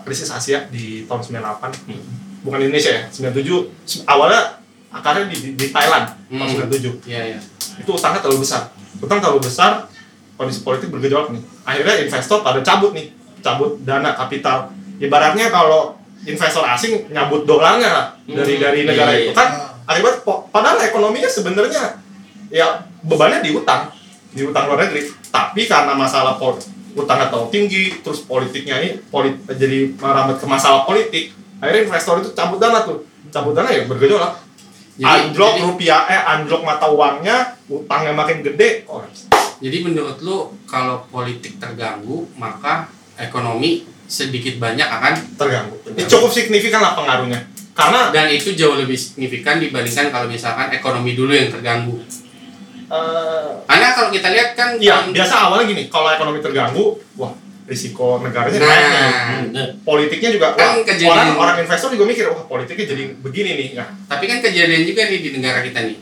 krisis Asia di tahun 98 bukan Indonesia ya 97 awalnya akarnya di, di, di Thailand tahun Hmm. 97 Iya iya. Itu utangnya terlalu besar. Utang terlalu besar kondisi politik bergejolak nih. Akhirnya investor pada cabut nih. Cabut dana kapital. Ibaratnya kalau investor asing nyabut dolarnya lah dari Hmm, dari negara iya, itu iya. kan akibat po- padahal ekonominya sebenarnya ya bebannya di utang. Di utang luar negeri. Tapi karena masalah pol utangnya terlalu tinggi terus politiknya ini polit jadi merambat ke masalah politik akhirnya investor itu cabut dana tuh. Cabut dana ya bergejolak Jadi- anjlok jadi- rupiah eh anjlok mata uangnya utangnya makin gede oh, Jadi menurut lu kalau politik terganggu maka ekonomi sedikit banyak akan terganggu. ini cukup signifikan lah pengaruhnya. Karena dan itu jauh lebih signifikan dibandingkan kalau misalkan ekonomi dulu yang terganggu. eh, Karena kalau kita lihat kan tahun- biasa awalnya gini kalau ekonomi terganggu wah risiko negaranya Nah. naik nih. Benar. politiknya juga Kan wah, kejadian- orang orang investor juga mikir wah politiknya jadi begini nih nah, Tapi kan kejadian juga nih di negara kita nih.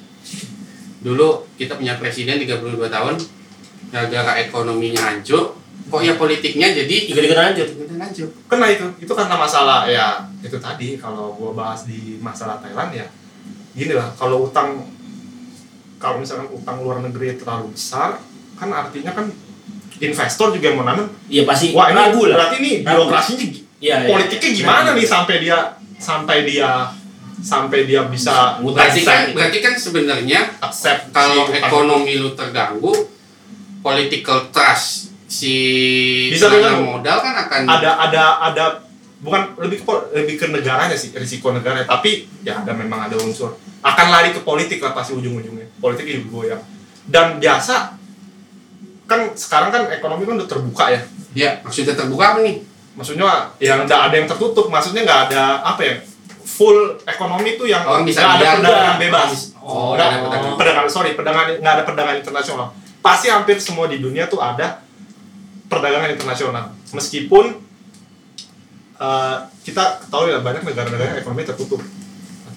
Dulu kita punya presiden 32 tahun, gara-gara ekonominya hancur, kok ya politiknya jadi Ikut-ikutan lanjut. ikutan hancur. kena itu itu karena masalah ya itu tadi kalau gua bahas di masalah Thailand ya gini lah kalau utang kalau misalkan utang luar negeri terlalu besar kan artinya kan investor juga yang menanam Iya pasti. wah ini ragu lah. berarti nih Ragu. birokrasinya Iya, iya. politiknya gimana nih sampai dia sampai dia sampai dia bisa Berarti kan berarti kan sebenarnya accept kalau si ekonomi lu terganggu, political trust si Bisa dengan- modal kan akan ada ada ada bukan lebih ke lebih ke negaranya sih risiko negara tapi ya ada memang ada unsur. Akan lari ke politik lah pasti ujung-ujungnya. Politik juga goyang. Dan biasa kan sekarang kan ekonomi kan udah terbuka ya. Ya maksudnya terbuka apa nih? Maksudnya yang nggak ada yang tertutup maksudnya nggak ada apa ya full ekonomi tuh yang bisa nggak ada perdagangan bebas. Oh, Nggak- ada perdagangan. perdagangan sorry perdagangan nggak ada perdagangan internasional. Pasti hampir semua di dunia tuh ada perdagangan internasional. Meskipun eh, kita tahu ya banyak negara-negara ekonomi tertutup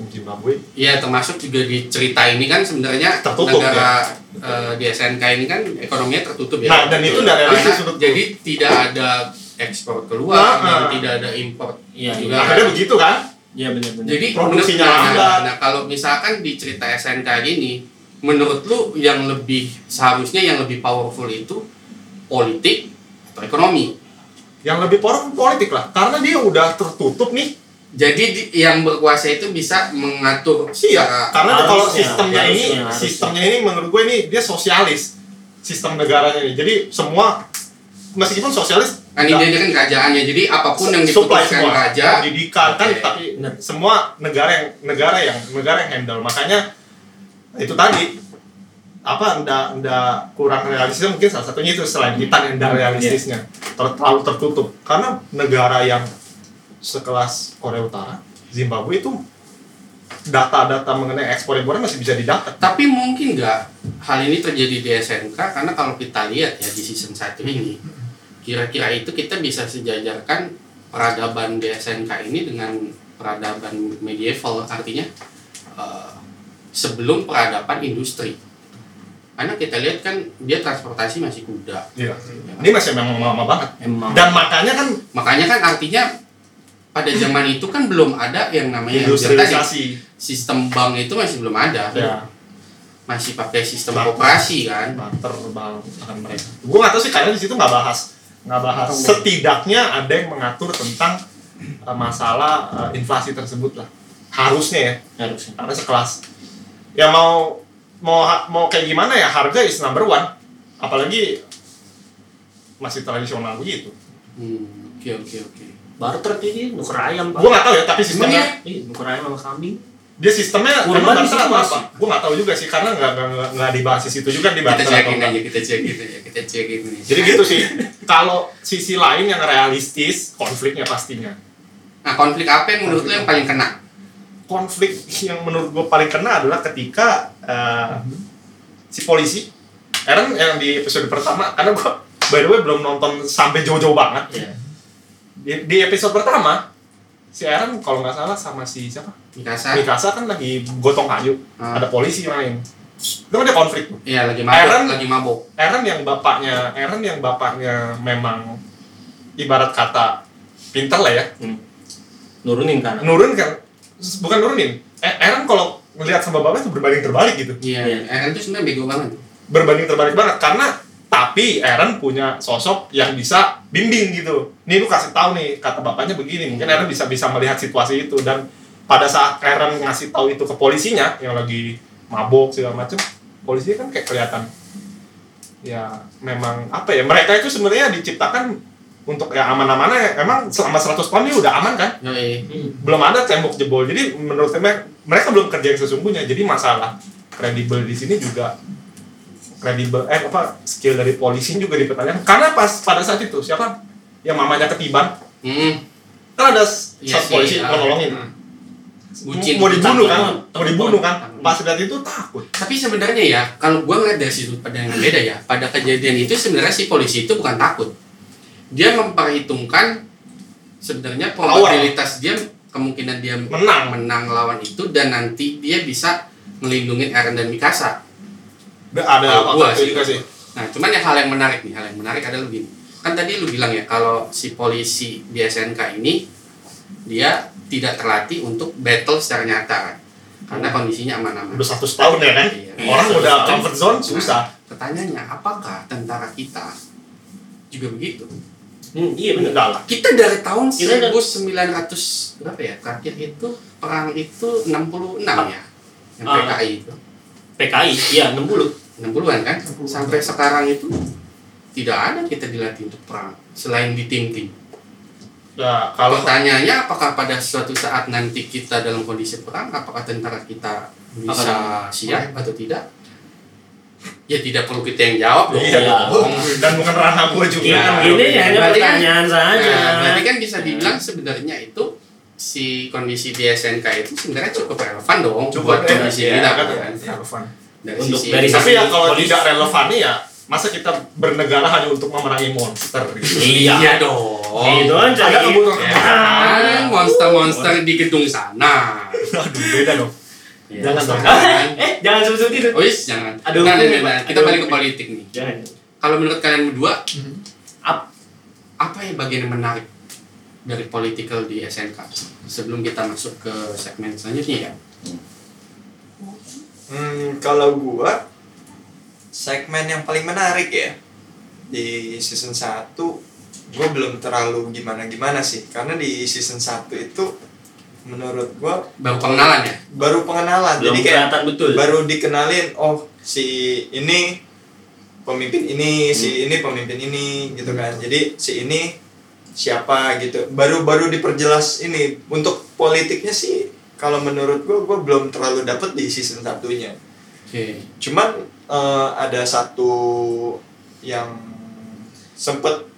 macam Zimbabwe Iya termasuk juga di cerita ini kan sebenarnya Tertutup, negara eh, di SNK ini kan ekonominya tertutup ya. Nah, dan itu nggak realistis. Jadi tidak ada ekspor keluar Nah, dan nah. tidak ada impor Iya, juga. iya. akhirnya begitu kan Iya benar-benar. Jadi Produksinya menurut- nah, lambat. Nah, kalau misalkan di cerita SNK gini, menurut lu yang lebih seharusnya yang lebih powerful itu politik atau ekonomi? yang lebih powerful politik lah karena dia udah tertutup nih Jadi di- yang berkuasa itu bisa mengatur Iya, secara- karena kalau Harusnya, sistemnya ini, harusnya, harusnya. sistemnya ini menurut gue ini dia sosialis sistem negaranya ini. Jadi semua meskipun sosialis kan ini dia kan kerajaannya. Jadi apa pun yang diputuskan semua, raja pendidikan kan, tapi Benar. semua negara yang negara yang negara yang handle. Makanya itu tadi apa ndak ndak kurang realistis mungkin salah satunya itu selain kita yang ndak realistisnya ter- terlalu tertutup karena negara yang sekelas Korea Utara Zimbabwe itu data-data mengenai ekspor impornya masih bisa didapat Tapi mungkin nggak hal ini terjadi di SNK karena kalau kita lihat ya di season 1 ini kira-kira itu kita bisa sejajarkan peradaban di SNK ini dengan peradaban medieval artinya eh, sebelum peradaban industri. Karena kita lihat kan dia transportasi masih kuda. Iya. Ini masih memang lama banget. Emang. Dan makanya kan Makanya kan artinya pada zaman itu kan belum ada yang namanya industrialisasi. sistem bank itu masih belum ada. Ya, Masih pakai sistem Barter. koperasi kan. barter bang akan mereka. Gue nggak tahu sih kayaknya di situ nggak bahas, nggak bahas. Setidaknya ada yang mengatur tentang uh, masalah uh, inflasi tersebut lah. Harusnya ya, harusnya. karena sekelas. Ya mau mau mau kayak gimana ya harga is number one. Apalagi masih tradisional begitu. Hmm, oke oke oke. Barter ini nuker ayam pak. Gue nggak tahu ya, tapi sistemnya Iya, nuker ayam sama kambing. dia sistemnya Kurban emang di barter situ apa? Gue nggak tahu juga sih karena nggak nggak nggak- dibahas di situ juga di Kita barter atau cekin aja, kita cekin aja, kita cekin ini. Jadi gitu sih. Kalau sisi lain yang realistis, konfliknya pastinya. Nah, konflik apa yang menurut lo yang paling kena? Konflik yang menurut gue paling kena adalah ketika eh, si polisi, Aaron yang di episode pertama, karena gue by the way belum nonton sampai jauh-jauh banget. Iya. Di, di episode pertama, si Aaron kalau nggak salah sama si siapa? Mikasa? Mikasa kan lagi gotong kayu, Ah. ada polisi main. Itu kan ada konflik tuh. Iya, lagi mabok, Aaron- lagi mabok. Aaron yang bapaknya, Aaron yang bapaknya memang ibarat kata pinter lah ya, Nurunin kan. nurun kan bukan nurunin eh, Aaron kalau ngelihat sama bapaknya tuh berbanding terbalik gitu Iya, Iya. Aaron tuh sebenarnya bego banget. berbanding terbalik banget karena tapi Aaron punya sosok yang bisa bimbing gitu. Nih lu kasih tahu nih kata bapaknya begini mungkin Aaron bisa bisa melihat situasi itu. Dan pada saat Aaron ngasih tahu itu ke polisinya yang lagi mabok segala macem polisinya kan kayak kelihatan. Ya memang apa ya mereka itu sebenarnya diciptakan untuk ya aman-aman ya emang selama 100 tahun ini udah aman kan? Belum ada tembok jebol. Jadi menurut mereka mereka belum kerja yang sesungguhnya. Jadi masalah kredibel di sini juga kredibel eh apa skill dari polisi juga dipertanyakan karena pas pada saat itu siapa? Yang mamanya ketiban. Hmm, kan ada s- iya satu sih, polisi ah. mau nolongin Hmm. Bucin. mau dibunuh kan? Mau dibunuh kan? Pas lihat itu takut. Tapi sebenarnya ya, kalau gua ngeliat dari sudut pandang yang beda ya, pada kejadian itu sebenarnya si polisi itu bukan takut. Dia memperhitungkan sebenarnya probabilitas dia kemungkinan dia menang. menang lawan itu dan nanti dia bisa ngelindungin Aaron dan Mikasa. Ada apa gua itu sih. juga sih Nah, cuman yang hal yang menarik nih, hal yang menarik adalah begini. Kan tadi lu bilang ya, kalau si polisi di SNK ini dia tidak terlatih untuk battle secara nyata kan. Karena kondisinya aman-aman. udah satu tahun ya kan Iya. orang Iya, udah comfort zone susah Pertanyaannya, apakah tentara kita juga begitu? Hmm, iya benar. enggak lah Kita dari tahun Kita ada- 1900 berapa ya? Terakhir itu perang itu 66 ya. Yang Ah. PKI itu. PKI, iya 60. 60-an kan? Sampai sekarang itu tidak ada kita dilatih untuk perang selain di tim-tim. Ya, kalau Pertanyaannya apakah pada suatu saat nanti kita dalam kondisi perang, apakah tentara kita bisa siap atau tidak? Ya tidak perlu kita yang jawab dong. Iya. dan bukan ranah gua juga. Iya. Ini hanya Berarti kan- pertanyaan saja. Nah, berarti kan bisa dibilang sebenarnya itu si kondisi di SNK itu sebenarnya cukup relevan dong Cukup buat kondisi ya, kita kan, kan. relevan. Dari Untuk- sisi dari Tapi ya kalau polisi. tidak relevan ya masa kita bernegara hanya untuk memerangi monster gitu. Iya. iya dong. Itu aja. Ada kebutuhan Ya, kebutuhan. kan, monster-monster di gedung sana. Aduh, beda dong. Ya, Jangan dong. kan? [laughs] Eh, jangan sebut itu. Oh, yes, jangan. Aduh, nah, nah, nah, nah, kita Aduh, balik ke politik nih. Jangan. Kalau menurut kalian berdua, Ap- apa yang bagian yang menarik dari political di SNK? Sebelum kita masuk ke segmen selanjutnya ya. Hmm, kalau gua segmen yang paling menarik ya di season 1 gua belum terlalu gimana-gimana sih karena di season 1 itu menurut gua Baru pengenalan ya? baru pengenalan Belum jadi kayak betul. baru dikenalin oh si ini pemimpin ini Hmm. si ini pemimpin ini gitu kan jadi si ini siapa gitu baru baru diperjelas ini untuk politiknya sih kalau menurut gua gua belum terlalu dapet di season satunya Oke. cuman eh, ada satu yang sempet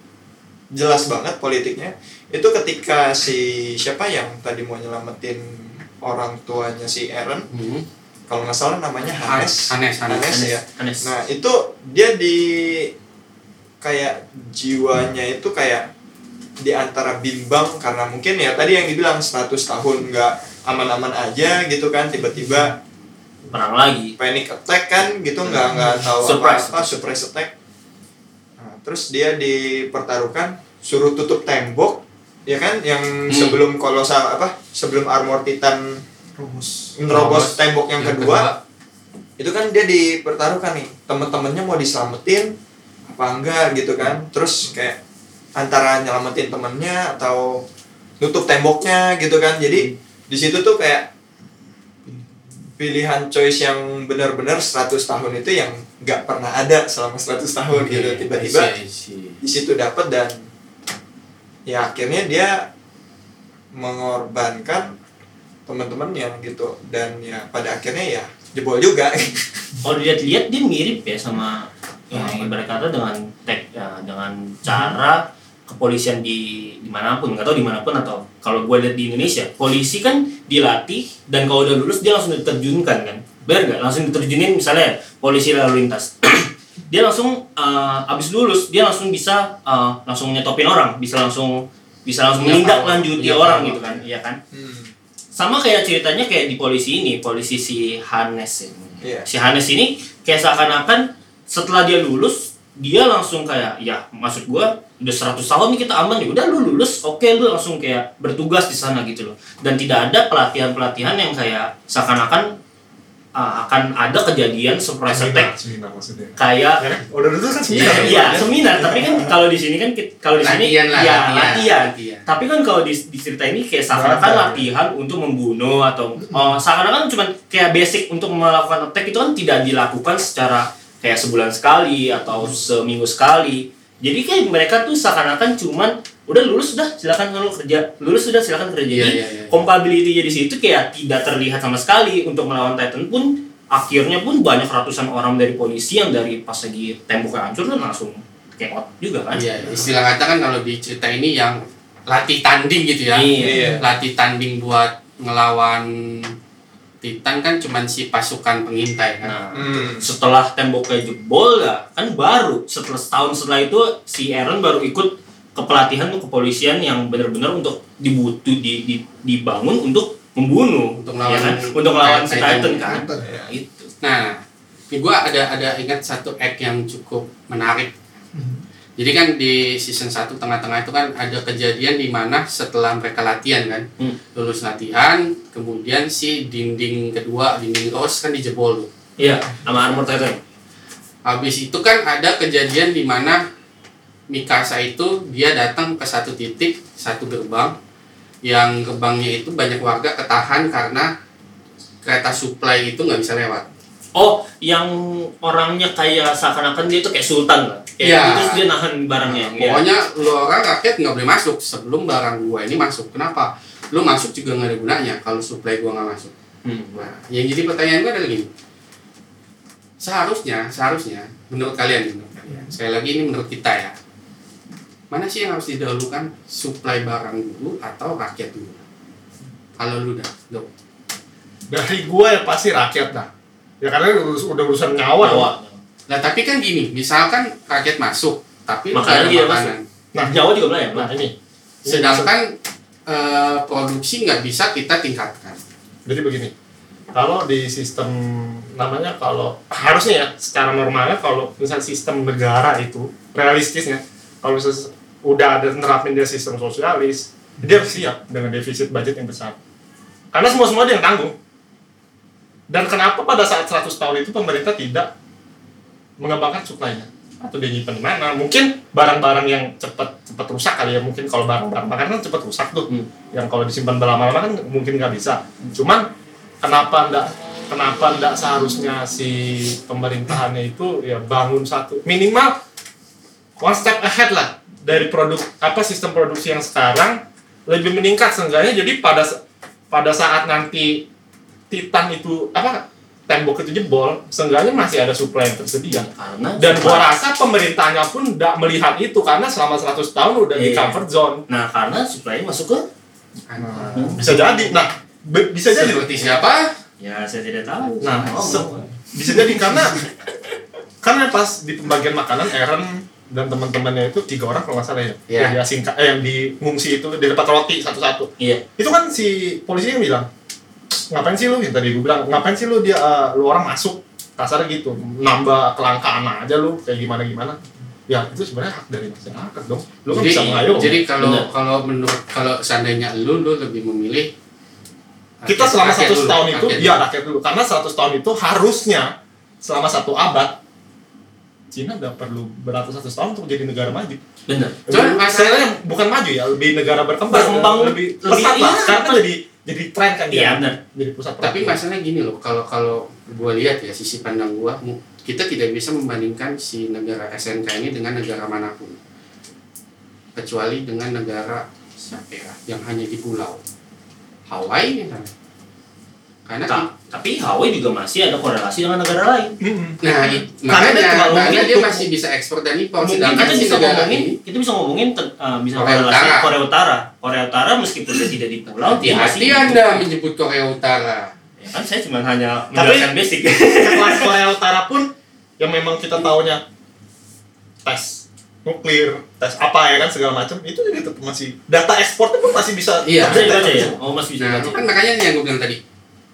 jelas banget politiknya itu ketika si siapa yang tadi mau nyelamatin orang tuanya si Aaron Hmm. kalau nggak salah namanya Hanes Hanes, Hanes. Hanes ya Hanes. nah itu dia di kayak jiwanya itu kayak di antara bimbang karena mungkin ya tadi yang dibilang 100 tahun nggak aman-aman aja gitu kan tiba-tiba Perang lagi. panic attack kan gitu nggak nggak tahu Surprise. apa apa surprise attack. Nah, terus dia dipertaruhkan suruh tutup tembok ya kan yang Hmm. sebelum kolosal apa sebelum armor titan rumus. nerobos tembok yang, Yang kedua, itu kan dia dipertaruhkan nih temen-temennya mau diselamatin apa enggak gitu kan. Terus kayak antara nyelamatin temennya atau nutup temboknya gitu kan. Jadi di situ tuh kayak pilihan choice yang benar-benar 100 tahun itu yang nggak pernah ada selama 100 tahun gitu. Oke, tiba-tiba di situ dapat dan ya akhirnya dia mengorbankan teman-temannya gitu. Dan ya pada akhirnya ya jebol juga. [laughs] Kalau dilihat-lihat dia mirip ya sama yang ibarat kata dengan tek ya, dengan cara kepolisian di di mana pun nggak tahu di mana pun atau kalau gue lihat di Indonesia polisi kan dilatih dan kalau udah lulus dia langsung diterjunkan kan. Benar nggak? Langsung diterjunin misalnya polisi lalu lintas. [clears throat] Dia langsung eh, abis lulus dia langsung bisa eh, langsung nyetopin orang. Bisa langsung bisa langsung Punya menindaklanjuti power, punya orang gitu kan. Iya kan? Sama kayak ceritanya kayak di polisi ini polisi si Hanes ini. Iya. si Hanes ini kayak seakan-akan setelah dia lulus dia langsung kayak ya maksud gua udah 100 tahun nih kita aman ya udah lu lulus oke lu langsung kayak bertugas di sana gitu loh dan tidak ada pelatihan-pelatihan yang kayak seakan-akan ah, akan ada kejadian surprise attack seminar maksudnya. kayak Ya kan? Udah itu kan Iya, seminar. Iya, seminar. Tapi kan kalau di sini kan kalau di sini Latihan lah, ya latihan, latihan. latihan. Tapi kan kalau di, di cerita ini kayak seakan-akan latihan untuk membunuh atau oh, seakan-akan cuma kayak basic untuk melakukan attack itu kan tidak dilakukan secara kayak sebulan sekali atau seminggu sekali. Jadi kayak mereka tuh seakan-akan cuman udah lulus sudah silakan kalau kerja lulus sudah silakan kerja Iya, jadi iya, iya. compatibility di situ kayak tidak terlihat sama sekali untuk melawan Titan pun akhirnya pun banyak ratusan orang dari polisi yang dari pas lagi temboknya hancur kan langsung keot juga kan Iya, istilah kata kan kalau di cerita ini yang latih tanding gitu ya. Iya. Latih tanding buat ngelawan Titan kan cuman si pasukan pengintai kan. nah Hmm. setelah temboknya jebol ya kan baru setelah setahun setelah itu si Aaron baru ikut ke pelatihan tuh kepolisian yang benar-benar untuk dibutuh di, di- dibangun untuk membunuh Untuk ya melawan kan? untuk melawan si Titan. Titan kan Titan. Ya, itu Nah, ini gua ada ada ingat satu act yang cukup menarik. Jadi kan di season 1 tengah-tengah itu kan ada kejadian di mana setelah mereka latihan kan, Hmm. lulus latihan, kemudian si dinding kedua, dinding rose kan dijebol tuh. iya sama armor Titan Habis itu kan ada kejadian di mana Mikasa itu dia datang ke satu titik, satu gerbang yang gerbangnya itu banyak warga ketahan karena kereta supply itu nggak bisa lewat. Oh, yang orangnya kayak seakan-akan dia tuh kayak sultan lah. Kayak Iya. terus dia nahan barangnya. Nah. Pokoknya lu orang rakyat nggak boleh masuk sebelum barang gua ini masuk. Kenapa? Lu masuk juga nggak ada gunanya kalau supply gua nggak masuk. Hmm. Nah, yang jadi pertanyaan gua adalah gini. Seharusnya, seharusnya menurut kalian, menurut kalian. Sekali lagi ini menurut kita ya. Mana sih yang harus didahulukan supply barang dulu atau rakyat dulu? Kalau lu dah, Dok. Dari gua ya pasti rakyat dah. Ya karena udah, udah urusan nyawa. Nyawa. Nah, tapi kan gini, misalkan rakyat masuk, tapi Makanan dia makanan. Nah, Nyawa juga belayar. Nah ini. Ini Sedangkan eh, produksi nggak bisa kita tingkatkan. Jadi begini, kalau di sistem namanya kalau harusnya ya secara normalnya kalau misal sistem negara itu realistisnya kalau ses- udah ada nerapin dia sistem sosialis dia harus siap dengan defisit budget yang besar karena semua semua dia yang tanggung dan kenapa pada saat 100 tahun itu pemerintah tidak mengembangkan suplainya? Atau dia nyimpen mana? Mungkin barang-barang yang cepat cepat rusak kali ya. Mungkin kalau barang-barang makanan kan cepat rusak tuh. Hmm. yang kalau disimpan berlama-lama kan mungkin nggak bisa. Cuman kenapa ndak kenapa ndak seharusnya si pemerintahannya itu ya bangun satu minimal one step ahead lah dari produk apa sistem produksi yang sekarang lebih meningkat seenggaknya. Jadi pada pada saat nanti Titan itu apa tembok itu jebol seenggaknya masih ada supply yang tersedia Karena dan gua rasa pemerintahnya pun tidak melihat itu karena selama 100 tahun udah di Iya. comfort zone Nah, karena supply masuk ke Nah, bisa jadi nah bisa jadi Seperti siapa? ya saya tidak tahu. Nah, Oh, oh. bisa jadi karena karena pas di pembagian makanan Aaron dan teman-temannya itu tiga orang kalau nggak salah ya Iya. yang diasingkan eh, yang diungsi itu dia dapat roti satu-satu Iya. itu kan si polisi yang bilang ngapain sih lu yang tadi gue bilang ngapain sih lu dia eh, lu orang masuk kasarnya gitu nambah kelangkaan aja lu kayak gimana gimana ya itu sebenarnya hak dari masyarakat dong lu kan jadi, bisa mengayomi jadi kalau Benar. kalau menurut kalau seandainya lu lu lebih memilih kita rakyat- selama rakyat 100 dulu, tahun itu rakyat ya dulu. rakyat dulu karena 100 tahun itu harusnya selama satu abad Cina udah perlu beratus-ratus tahun untuk jadi negara maju. Bener. Cuman masalahnya- bukan maju ya, lebih negara berkembang, Berkembang, lebih lebih- pesat lah. iya, Sekarang kan betul. Jadi tren kan dia. Iya, benar. Jadi pusat tapi perhatian. masalahnya gini loh kalau kalau gua lihat ya sisi pandang gua kita tidak bisa membandingkan si negara SNK ini dengan negara mana pun kecuali dengan negara siapa ya yang hanya di pulau Hawaii misalnya karena Ta- tapi Hawaii juga masih ada korelasi dengan negara lain. Nah, Karena dia makanya terlalu karena dia masih bisa ekspor dan impor Mungkin sedangkan kita bisa negara ngomongin, ini kita bisa ngomongin uh, bisa Korea korelasi Utara. Korea Utara. Korea Utara meskipun dia tidak di pulau, dia masih hati-hati Anda menyebut Korea Utara. Ya kan saya cuma hanya Tapi- menjelaskan basic. Kelas Korea Utara pun yang memang kita taunya tes nuklir, tes apa ya kan segala macam itu jadi tetap masih data ekspornya pun masih bisa Iya. Dibaca ya? Oh masih bisa Nah, kan makanya yang gue bilang tadi,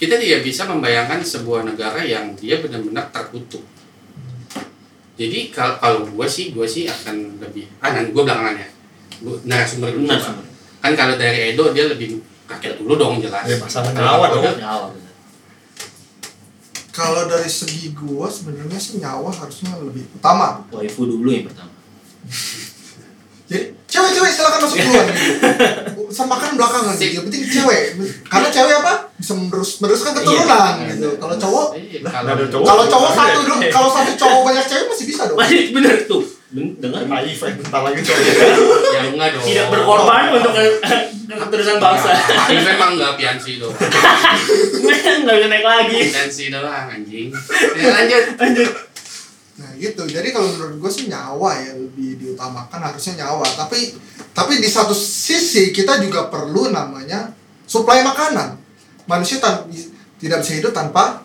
kita tidak bisa membayangkan sebuah negara yang dia benar-benar tertutup. Jadi kalau kalau gue sih, gue sih akan lebih, ah nanti gue belakangan ya. Gua, narasumber dulu. Semua. Kan kalau dari Edo dia lebih rakyat dulu dong jelas. Ya, masalah Kalau nyawa dong. Kalau dari segi gua sebenarnya sih nyawa harusnya lebih utama. Waifu dulu yang pertama. Jadi cewek-cewek silakan masuk duluan. [laughs] Urusan makan belakangan gitu. Yang penting cewek. Karena cewek apa? Bisa menerus meneruskan keturunan Iya. gitu. Kalau cowok Lah, kalau cowok. kalau cowok Iya. satu dulu, kalau satu cowok banyak cewek masih bisa dong. Masih bener tuh. Dengar? naif eh bentar lagi cowok ya enggak dong. Tidak berkorban untuk keterusan bangsa. Ini memang enggak piansi dong. [laughs] Nggak bisa naik lagi. Piansi doang anjing. Ya, lanjut. Lanjut. Nah gitu, jadi kalau menurut gue sih nyawa ya lebih diutamakan harusnya nyawa. Tapi tapi di satu sisi kita juga perlu namanya suplai makanan. Manusia tan- tidak bisa hidup tanpa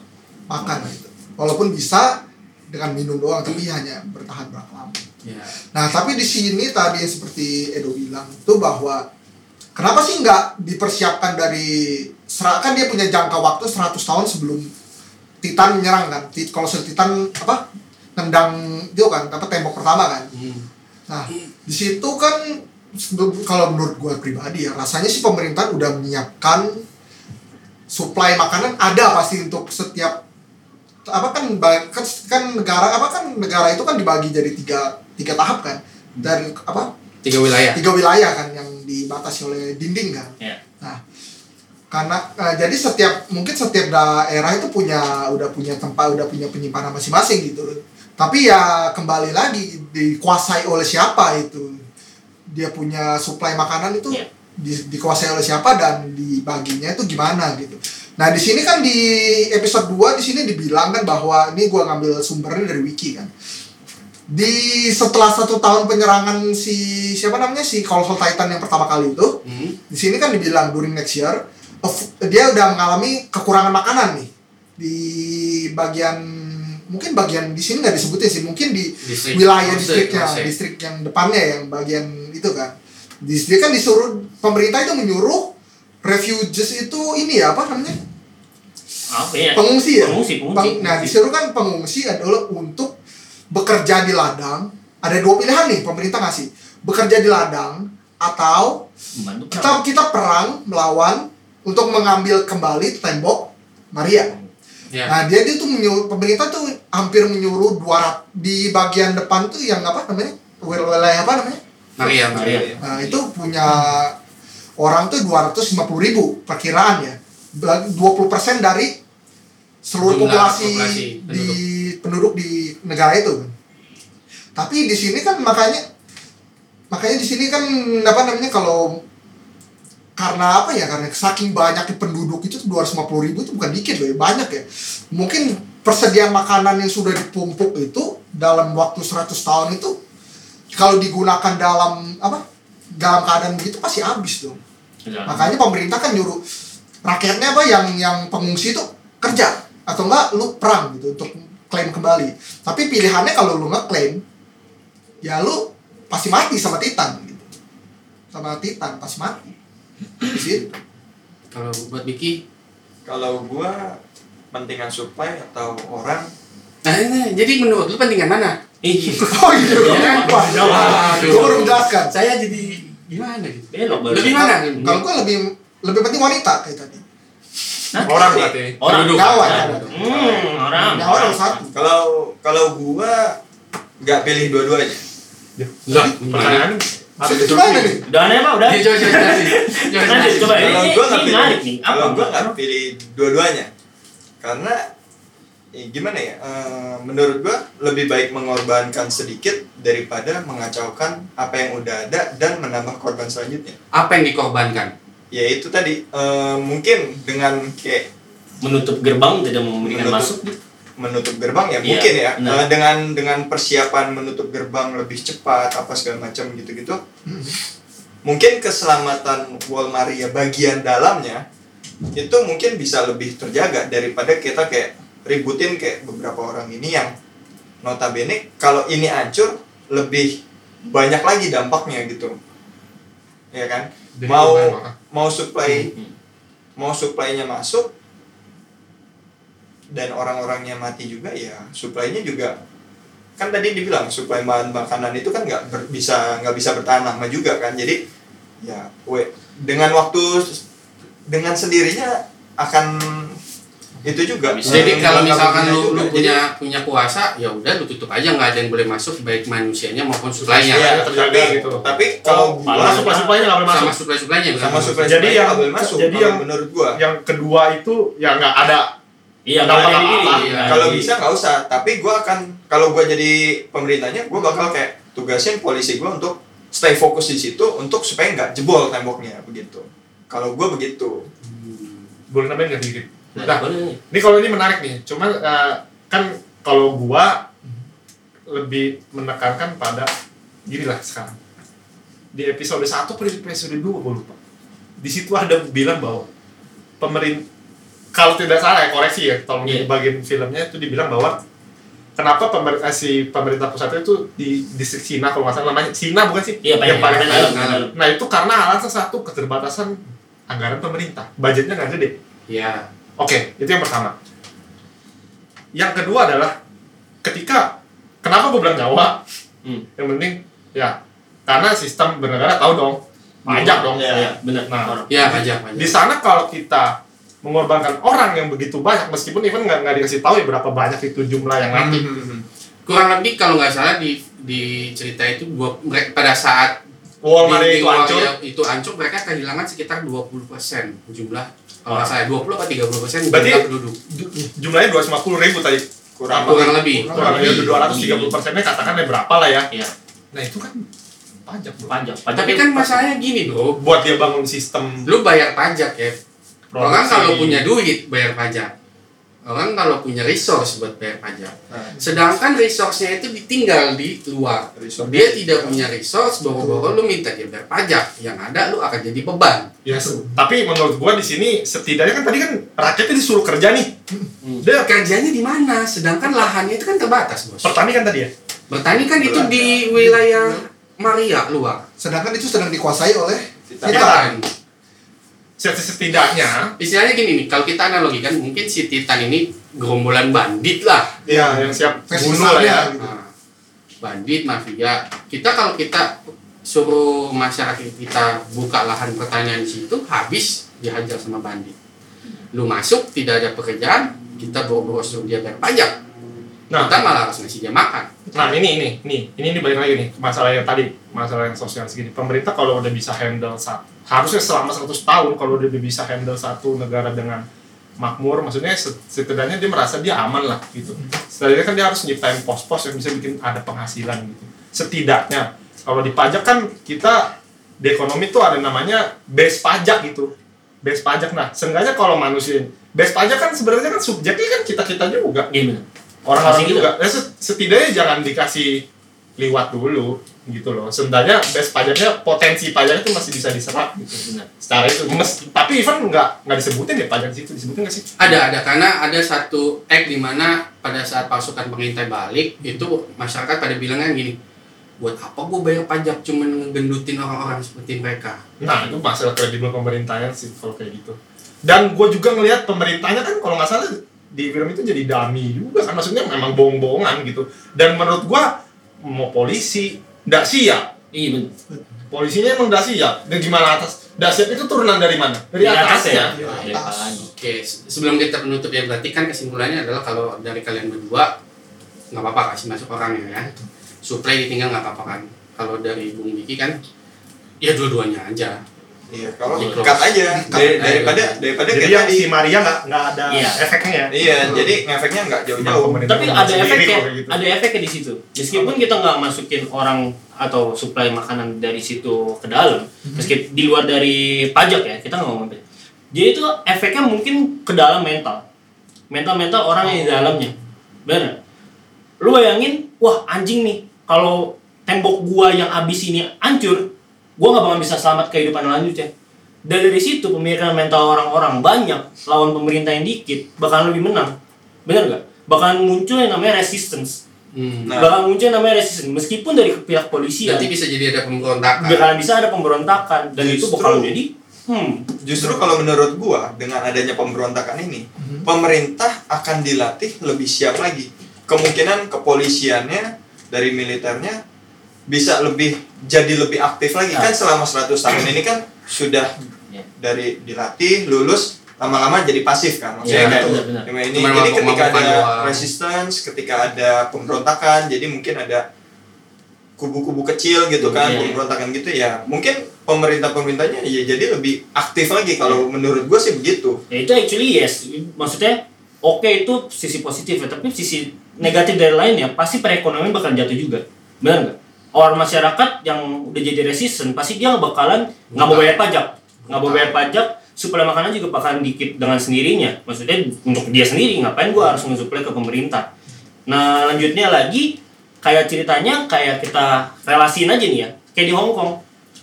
makan gitu. Walaupun bisa dengan minum doang, tapi hanya bertahan berapa lama. Ya. Nah tapi di sini tadi seperti Edo bilang itu bahwa kenapa sih nggak dipersiapkan dari sera- kan dia punya jangka waktu 100 tahun sebelum Titan menyerang kan. Kalau Titan apa nendang dia kan apa tembok pertama kan. Hmm. Nah di situ kan kalau menurut gue pribadi ya rasanya sih pemerintah udah menyiapkan suplai makanan ada pasti untuk setiap apa kan kan, kan negara apa kan negara itu kan dibagi jadi tiga tiga tahap kan dari apa Tiga wilayah. tiga wilayah kan yang dibatasi oleh dinding kan Ya. nah karena eh, jadi setiap mungkin setiap daerah itu punya udah punya tempat udah punya penyimpanan masing-masing gitu tapi ya kembali lagi dikuasai oleh siapa itu dia punya suplai makanan itu Iya. di- dikuasai oleh siapa dan dibaginya itu gimana gitu nah di sini kan di episode 2 di sini dibilang kan bahwa ini gua ngambil sumbernya dari wiki kan di setelah satu tahun penyerangan si siapa namanya si Colossal Titan yang pertama kali itu Hmm. di sini kan dibilang during next year of- dia udah mengalami kekurangan makanan nih di bagian mungkin bagian di sini nggak disebutin sih mungkin di Distrik. wilayah Distrik, distriknya Distrik. distrik yang depannya yang bagian itu kan di dia kan disuruh pemerintah itu menyuruh refugees itu ini ya apa namanya apa ya pengungsi ya pengungsi pengungsi Peng- nah disuruh kan pengungsi adalah untuk bekerja di ladang ada dua pilihan nih pemerintah ngasih bekerja di ladang atau Membantu kita perang. kita perang melawan untuk mengambil kembali tembok Maria. Ya. Nah dia dia tuh menyuruh pemerintah tuh hampir menyuruh 200 di bagian depan tuh yang apa namanya wil- wilayah apa namanya? Maria, Maria. Nah itu punya orang tuh 250 ribu perkiraan ya. Ba- 20% dari seluruh Jumlah populasi, populasi di penduduk di negara itu. Tapi di sini kan makanya makanya di sini kan apa namanya kalau karena apa ya karena saking banyaknya penduduk itu 250 ribu itu bukan dikit loh ya banyak ya. Mungkin persediaan makanan yang sudah ditumpuk itu dalam waktu 100 tahun itu kalau digunakan dalam apa dalam keadaan begitu pasti habis tuh Iya. makanya pemerintah kan nyuruh rakyatnya apa yang yang pengungsi itu kerja. Atau enggak lu perang gitu untuk klaim kembali. Tapi pilihannya kalau lu ngeklaim ya lu pasti mati sama Titan gitu. Sama Titan pasti mati. Gitu Kalau buat Vicky, Kalau gua pentingan supply atau orang nah ini jadi menurut lu pentingan mana? Ih, [laughs] oh iya Iya. lupa Waduh. gue baru menjelaskan Saya jadi gimana gitu? belok. Lebih mana? kalau gue lebih lebih penting wanita kayak tadi Hah? Orang berarti. orang Ya. nyawa hmm orang nyawa nomor satu kalau kalau gua nggak pilih dua-duanya. Lah, pertanyaan gimana nih udah aneh pak udah coba coba jelasin. [laughs] Coba. Kalau ini- gua nggak pilih, menarik nih. Apa? kalau gua nggak pilih dua-duanya, karena eh, gimana ya? eh, menurut gua lebih baik mengorbankan sedikit daripada mengacaukan apa yang udah ada dan menambah korban selanjutnya. Apa yang dikorbankan? Ya itu tadi eh, mungkin dengan kayak menutup gerbang tidak memberikan Menutup. masuk menutup gerbang ya Iya, mungkin ya. Eh, dengan dengan persiapan menutup gerbang lebih cepat apa segala macam gitu-gitu mungkin keselamatan Wall Maria bagian dalamnya itu mungkin bisa lebih terjaga daripada kita kayak ributin kayak beberapa orang ini yang notabene kalau ini hancur lebih banyak lagi dampaknya gitu. Ya kan? Jadi mau mau supply Hmm. mau supply-nya masuk dan orang-orangnya mati juga ya supply-nya juga kan tadi dibilang supply bahan makanan itu kan nggak ber- bisa nggak bisa bertahan lama juga kan jadi ya we, dengan waktu dengan sendirinya akan itu juga Bisa. Jadi Eh, kalau misalkan lu, lu Jadi, punya punya kuasa, ya udah lu tutup aja nggak ada yang boleh masuk baik manusianya maupun. Iya, terjaga tapi, gitu. tapi kalau Oh, gua malah supply-supply-nya nggak boleh Sama masuk. sama masuk. supply Jadi yang- nggak boleh masuk jadi yang- menurut gua Yang kedua itu ya nggak ada iya apa-apa. ini. Iya. kalau bisa nggak usah tapi gue akan kalau gue jadi pemerintahnya gue bakal kayak tugasin polisi gue untuk stay fokus di situ untuk supaya nggak jebol temboknya begitu kalau gue begitu boleh nambahin nggak dikit? Nah, Nah, boleh. ini kalau ini menarik nih. Cuman eh, kan kalau gua lebih menekankan pada gini lah sekarang. Di episode 1 atau di episode 2 gua lupa. Di situ ada bilang bahwa pemerintah kalau tidak salah ya koreksi ya, tolong Iya. di bagian filmnya itu dibilang bahwa kenapa pemerintah si pemerintah pusat itu di distrik Cina kalau nggak salah namanya Cina bukan sih? Iya, Pak, yang iya, paling iya, dalam. iya, iya. Nah itu karena alasan satu keterbatasan anggaran pemerintah, budgetnya nggak gede. Ya, Oke, itu yang pertama. Yang kedua adalah ketika kenapa gue bilang Jawa? Hmm. Yang penting ya karena sistem bernegara tahu dong pajak dong. Iya. Iya, benar. Nah, ya pajak pajak. Di sana kalau kita mengorbankan orang yang begitu banyak meskipun even nggak nggak dikasih tahu ya berapa banyak itu jumlah yang mati. Kurang lebih kalau nggak salah di di cerita itu gua mereka pada saat wall itu hancur. itu hancur mereka kehilangan sekitar 20% jumlah kalau nggak salah 20 atau 30 persen Berarti- penduduk. Ju- jumlahnya 250 ribu tadi kurang kurang lebih. kurang lebih 230 persennya katakan ya berapa lah ya. Iya, nah itu kan pajak bro. pajak. pajak tapi kan masalahnya gini bro. Buat dia bangun sistem. Lu bayar pajak ya orang produksi. kalau punya duit bayar pajak orang kalau punya resource buat bayar pajak Nah, sedangkan resource-nya itu ditinggal di luar resource. dia tidak punya resource boro-boro lu minta dia bayar pajak yang ada lu akan jadi beban Ya, tapi menurut gua di sini setidaknya kan tadi kan rakyatnya disuruh kerja nih. Hmm. Dia kerjanya di mana sedangkan lahannya itu kan terbatas bos pertani kan tadi ya. bertani kan itu di wilayah Maria luar Sedangkan itu sedang dikuasai oleh Kita- Titan. Set- Setidaknya istilahnya gini nih kalau kita analogikan mungkin si Titan ini gerombolan bandit lah ya yang siap bunuh lah ya. gitu. Nah, bandit mafia kita kalau kita suruh masyarakat kita buka lahan pertanian di situ habis dihajar sama bandit lu masuk tidak ada pekerjaan kita bawa-bawa suruh dia bayar pajak Nah, kita malah harus ngasih dia makan nah ini ini nih ini ini balik lagi nih masalah yang tadi masalah yang sosial segini. Pemerintah kalau udah bisa handle satu harusnya selama 100 tahun kalau udah bisa handle satu negara dengan makmur maksudnya set- setidaknya dia merasa dia aman lah gitu. Setidaknya kan dia harus nyiptain pos-pos yang bisa bikin ada penghasilan gitu. Setidaknya. Kalau di pajak kan kita di ekonomi tuh ada namanya base pajak gitu. Base pajak. Nah seenggaknya kalau manusia base pajak kan sebenarnya kan subjeknya kan kita kita juga benar. orang-orang gitu. juga. ya, set- setidaknya jangan dikasih liwat dulu gitu loh. Sebenarnya base pajaknya potensi pajak itu masih bisa diserap gitu Benar. secara itu Mes- tapi even nggak nggak disebutin ya pajak di situ disebutin nggak sih? Ada ada karena ada satu act di mana pada saat pasukan pengintai balik itu masyarakat pada bilangnya gini buat apa gue bayar pajak cuman ngegendutin orang-orang seperti mereka? Nah itu masalah kredibel pemerintahnya sih kalau kayak gitu. Dan gue juga ngelihat pemerintahnya kan kalau nggak salah di film itu jadi dummy juga kan maksudnya memang bohong-bohongan gitu. Dan menurut gue mau polisi nggak siap Iya benar. polisinya emang nggak siap dan gimana atas nggak siap itu turunan dari mana dari Dari atas atasnya ya. Dari atas. Oke, se- sebelum kita menutup ya berarti kan kesimpulannya adalah kalau dari kalian berdua nggak apa-apa kasih masuk orangnya ya. Supply ditinggal nggak apa-apa kan. Kalau dari Bung Diki kan ya dua-duanya aja. Iya, kalau close. aja Dari- daripada daripada jadi kayak yang si Maria nggak nggak ada Iya. efeknya ya Iya, jadi ngefeknya nggak jauh-jauh. Tapi ada efeknya, gitu. ada efeknya di situ. Meskipun kita nggak masukin orang atau suplai makanan dari situ ke dalam, meskipun di luar dari pajak ya, kita nggak ngomong. pajak. Jadi itu efeknya mungkin ke dalam mental, mental-mental orang yang di dalamnya, benar. Lu bayangin, wah anjing nih, kalau tembok gua yang abis ini hancur, gua nggak bakal bisa selamat kehidupan lanjutnya. Dan dari situ pemikiran mental orang-orang banyak lawan pemerintah yang dikit bakal lebih menang, bener gak? Bakalan muncul yang namanya resistance, Hmm. Nah. bakal muncul yang namanya resistance meskipun dari pihak polisi ya Berarti bisa jadi ada pemberontakan. bakalan bisa ada pemberontakan dan itu Justru- bakal jadi hmm Justru kalau menurut gua dengan adanya pemberontakan ini, pemerintah akan dilatih lebih siap lagi. Kemungkinan kepolisiannya dari militernya bisa lebih jadi lebih aktif lagi. Kan selama 100 tahun ini kan sudah Ya. dari dilatih lulus lama-lama jadi pasif kan maksudnya Iya, kayak benar-benar. cuma ini Cuma jadi ketika ada resistance ketika ada pemberontakan jadi mungkin ada kubu-kubu kecil gitu kan Iya. pemberontakan gitu ya mungkin pemerintah pemerintahnya ya jadi lebih aktif lagi. Kalau menurut gue sih begitu. Ya itu actually yes. Maksudnya oke itu sisi positif ya tapi sisi negatif dari lainnya pasti perekonomian bakal jatuh juga. Benar nggak orang masyarakat yang udah jadi resisten pasti dia bakalan nggak mau bayar pajak. Nggak mau bayar pajak suplai makanan juga bakalan dikit dengan sendirinya. Maksudnya untuk dia sendiri ngapain gua harus ngesuplai ke pemerintah? Nah lanjutnya lagi kayak ceritanya kayak kita relasiin aja nih ya. Kayak di Hong Kong.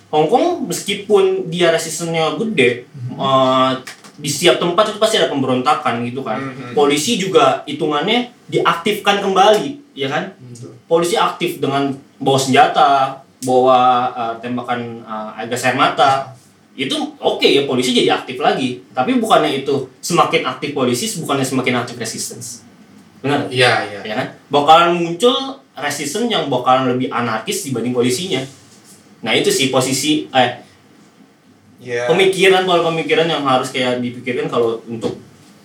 Hong Kong meskipun dia resistennya gede eh, di setiap tempat itu pasti ada pemberontakan gitu kan. Mhm. polisi juga hitungannya diaktifkan kembali ya kan? Polisi aktif dengan bawa senjata bawa eh, tembakan eh, gas air mata itu oke ya polisi jadi aktif lagi. Tapi bukannya itu semakin aktif polisi bukannya semakin aktif resistance. Benar Iya, iya. ya kan? Bakalan muncul resistance yang bakalan lebih anarkis dibanding polisinya. Nah itu sih posisi eh ya pemikiran pola pemikiran yang harus kayak dipikirkan kalau untuk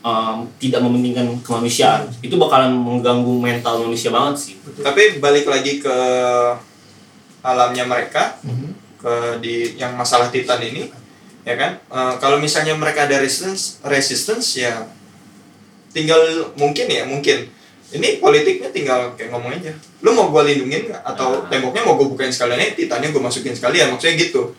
um, tidak mementingkan kemanusiaan. Itu bakalan mengganggu mental manusia banget sih. Tapi balik lagi ke alamnya mereka ke di yang masalah Titan ini ya kan? Eh, kalau misalnya mereka ada resistance resistance ya tinggal mungkin ya mungkin. Ini politiknya tinggal kayak ngomong aja. Lu mau gue lindungin nggak? Atau Nah. temboknya mau gue bukain sekalian eh titannya gue masukin sekalian maksudnya gitu.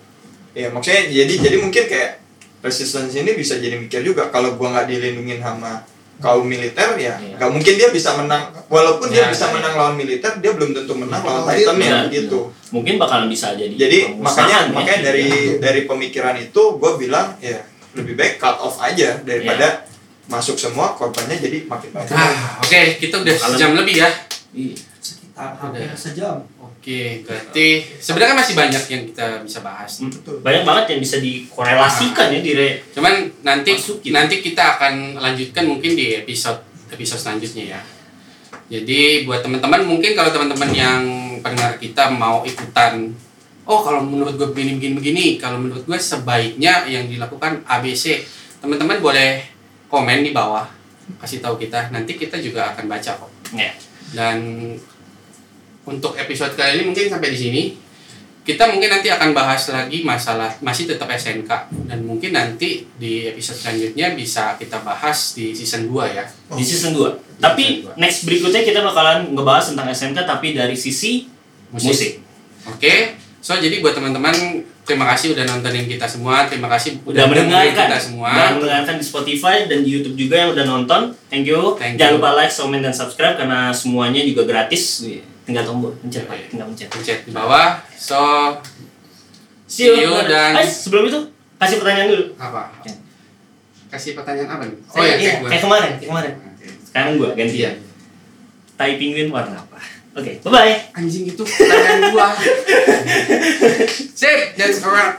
Ya maksudnya jadi jadi mungkin kayak resistance ini bisa jadi mikir juga kalau gue nggak dilindungin sama kaum militer ya Iya. nggak mungkin dia bisa menang walaupun dia Ya, bisa ya. menang lawan militer dia belum tentu menang lawan Lawan titan ya gitu mungkin bakalan bisa jadi jadi makanya nih. makanya dari dari pemikiran itu gue bilang ya lebih baik cut off aja daripada masuk semua korbannya jadi makin banyak Ah, oke, kita udah sejam lebih ya. Hampir sejam. Oke, berarti sebenarnya masih banyak yang kita bisa bahas. Hmm. Betul. banyak banget yang bisa dikorelasikan ya di re- Cuman nanti Masukin. nanti kita akan lanjutkan mungkin di episode episode selanjutnya ya. Jadi buat teman-teman mungkin kalau teman-teman yang pendengar kita mau ikutan Oh kalau menurut gue begini begini begini Kalau menurut gue sebaiknya yang dilakukan ABC Teman-teman boleh komen di bawah Kasih tahu kita Nanti kita juga akan baca kok ya. Dan untuk episode kali ini mungkin sampai di sini. Kita mungkin nanti akan bahas lagi masalah masih tetap SNK dan mungkin nanti di episode selanjutnya bisa kita bahas di season 2 ya. di season 2 tapi Season dua. next berikutnya kita bakalan ngebahas tentang SMK tapi dari sisi musik, Oke. So jadi buat teman-teman terima kasih udah nontonin kita semua. Terima kasih udah dengerin mendengarkan kita semua. udah mendengarkan di Spotify dan di YouTube juga yang udah nonton thank you Thank jangan you. lupa like comment dan subscribe karena semuanya juga gratis tinggal tombol pencet Pak. tinggal pencet Pencet di bawah. So see you, See you dan- Eh, sebelum itu kasih pertanyaan dulu apa? Oke. Kasih pertanyaan apa nih? oh iya, iya, kayak kemarin kayak kemarin Oke. sekarang gua ganti ya tai penguin warna apa oke bye bye Anjing itu pertanyaan gua. [laughs] Sip, that's a wrap.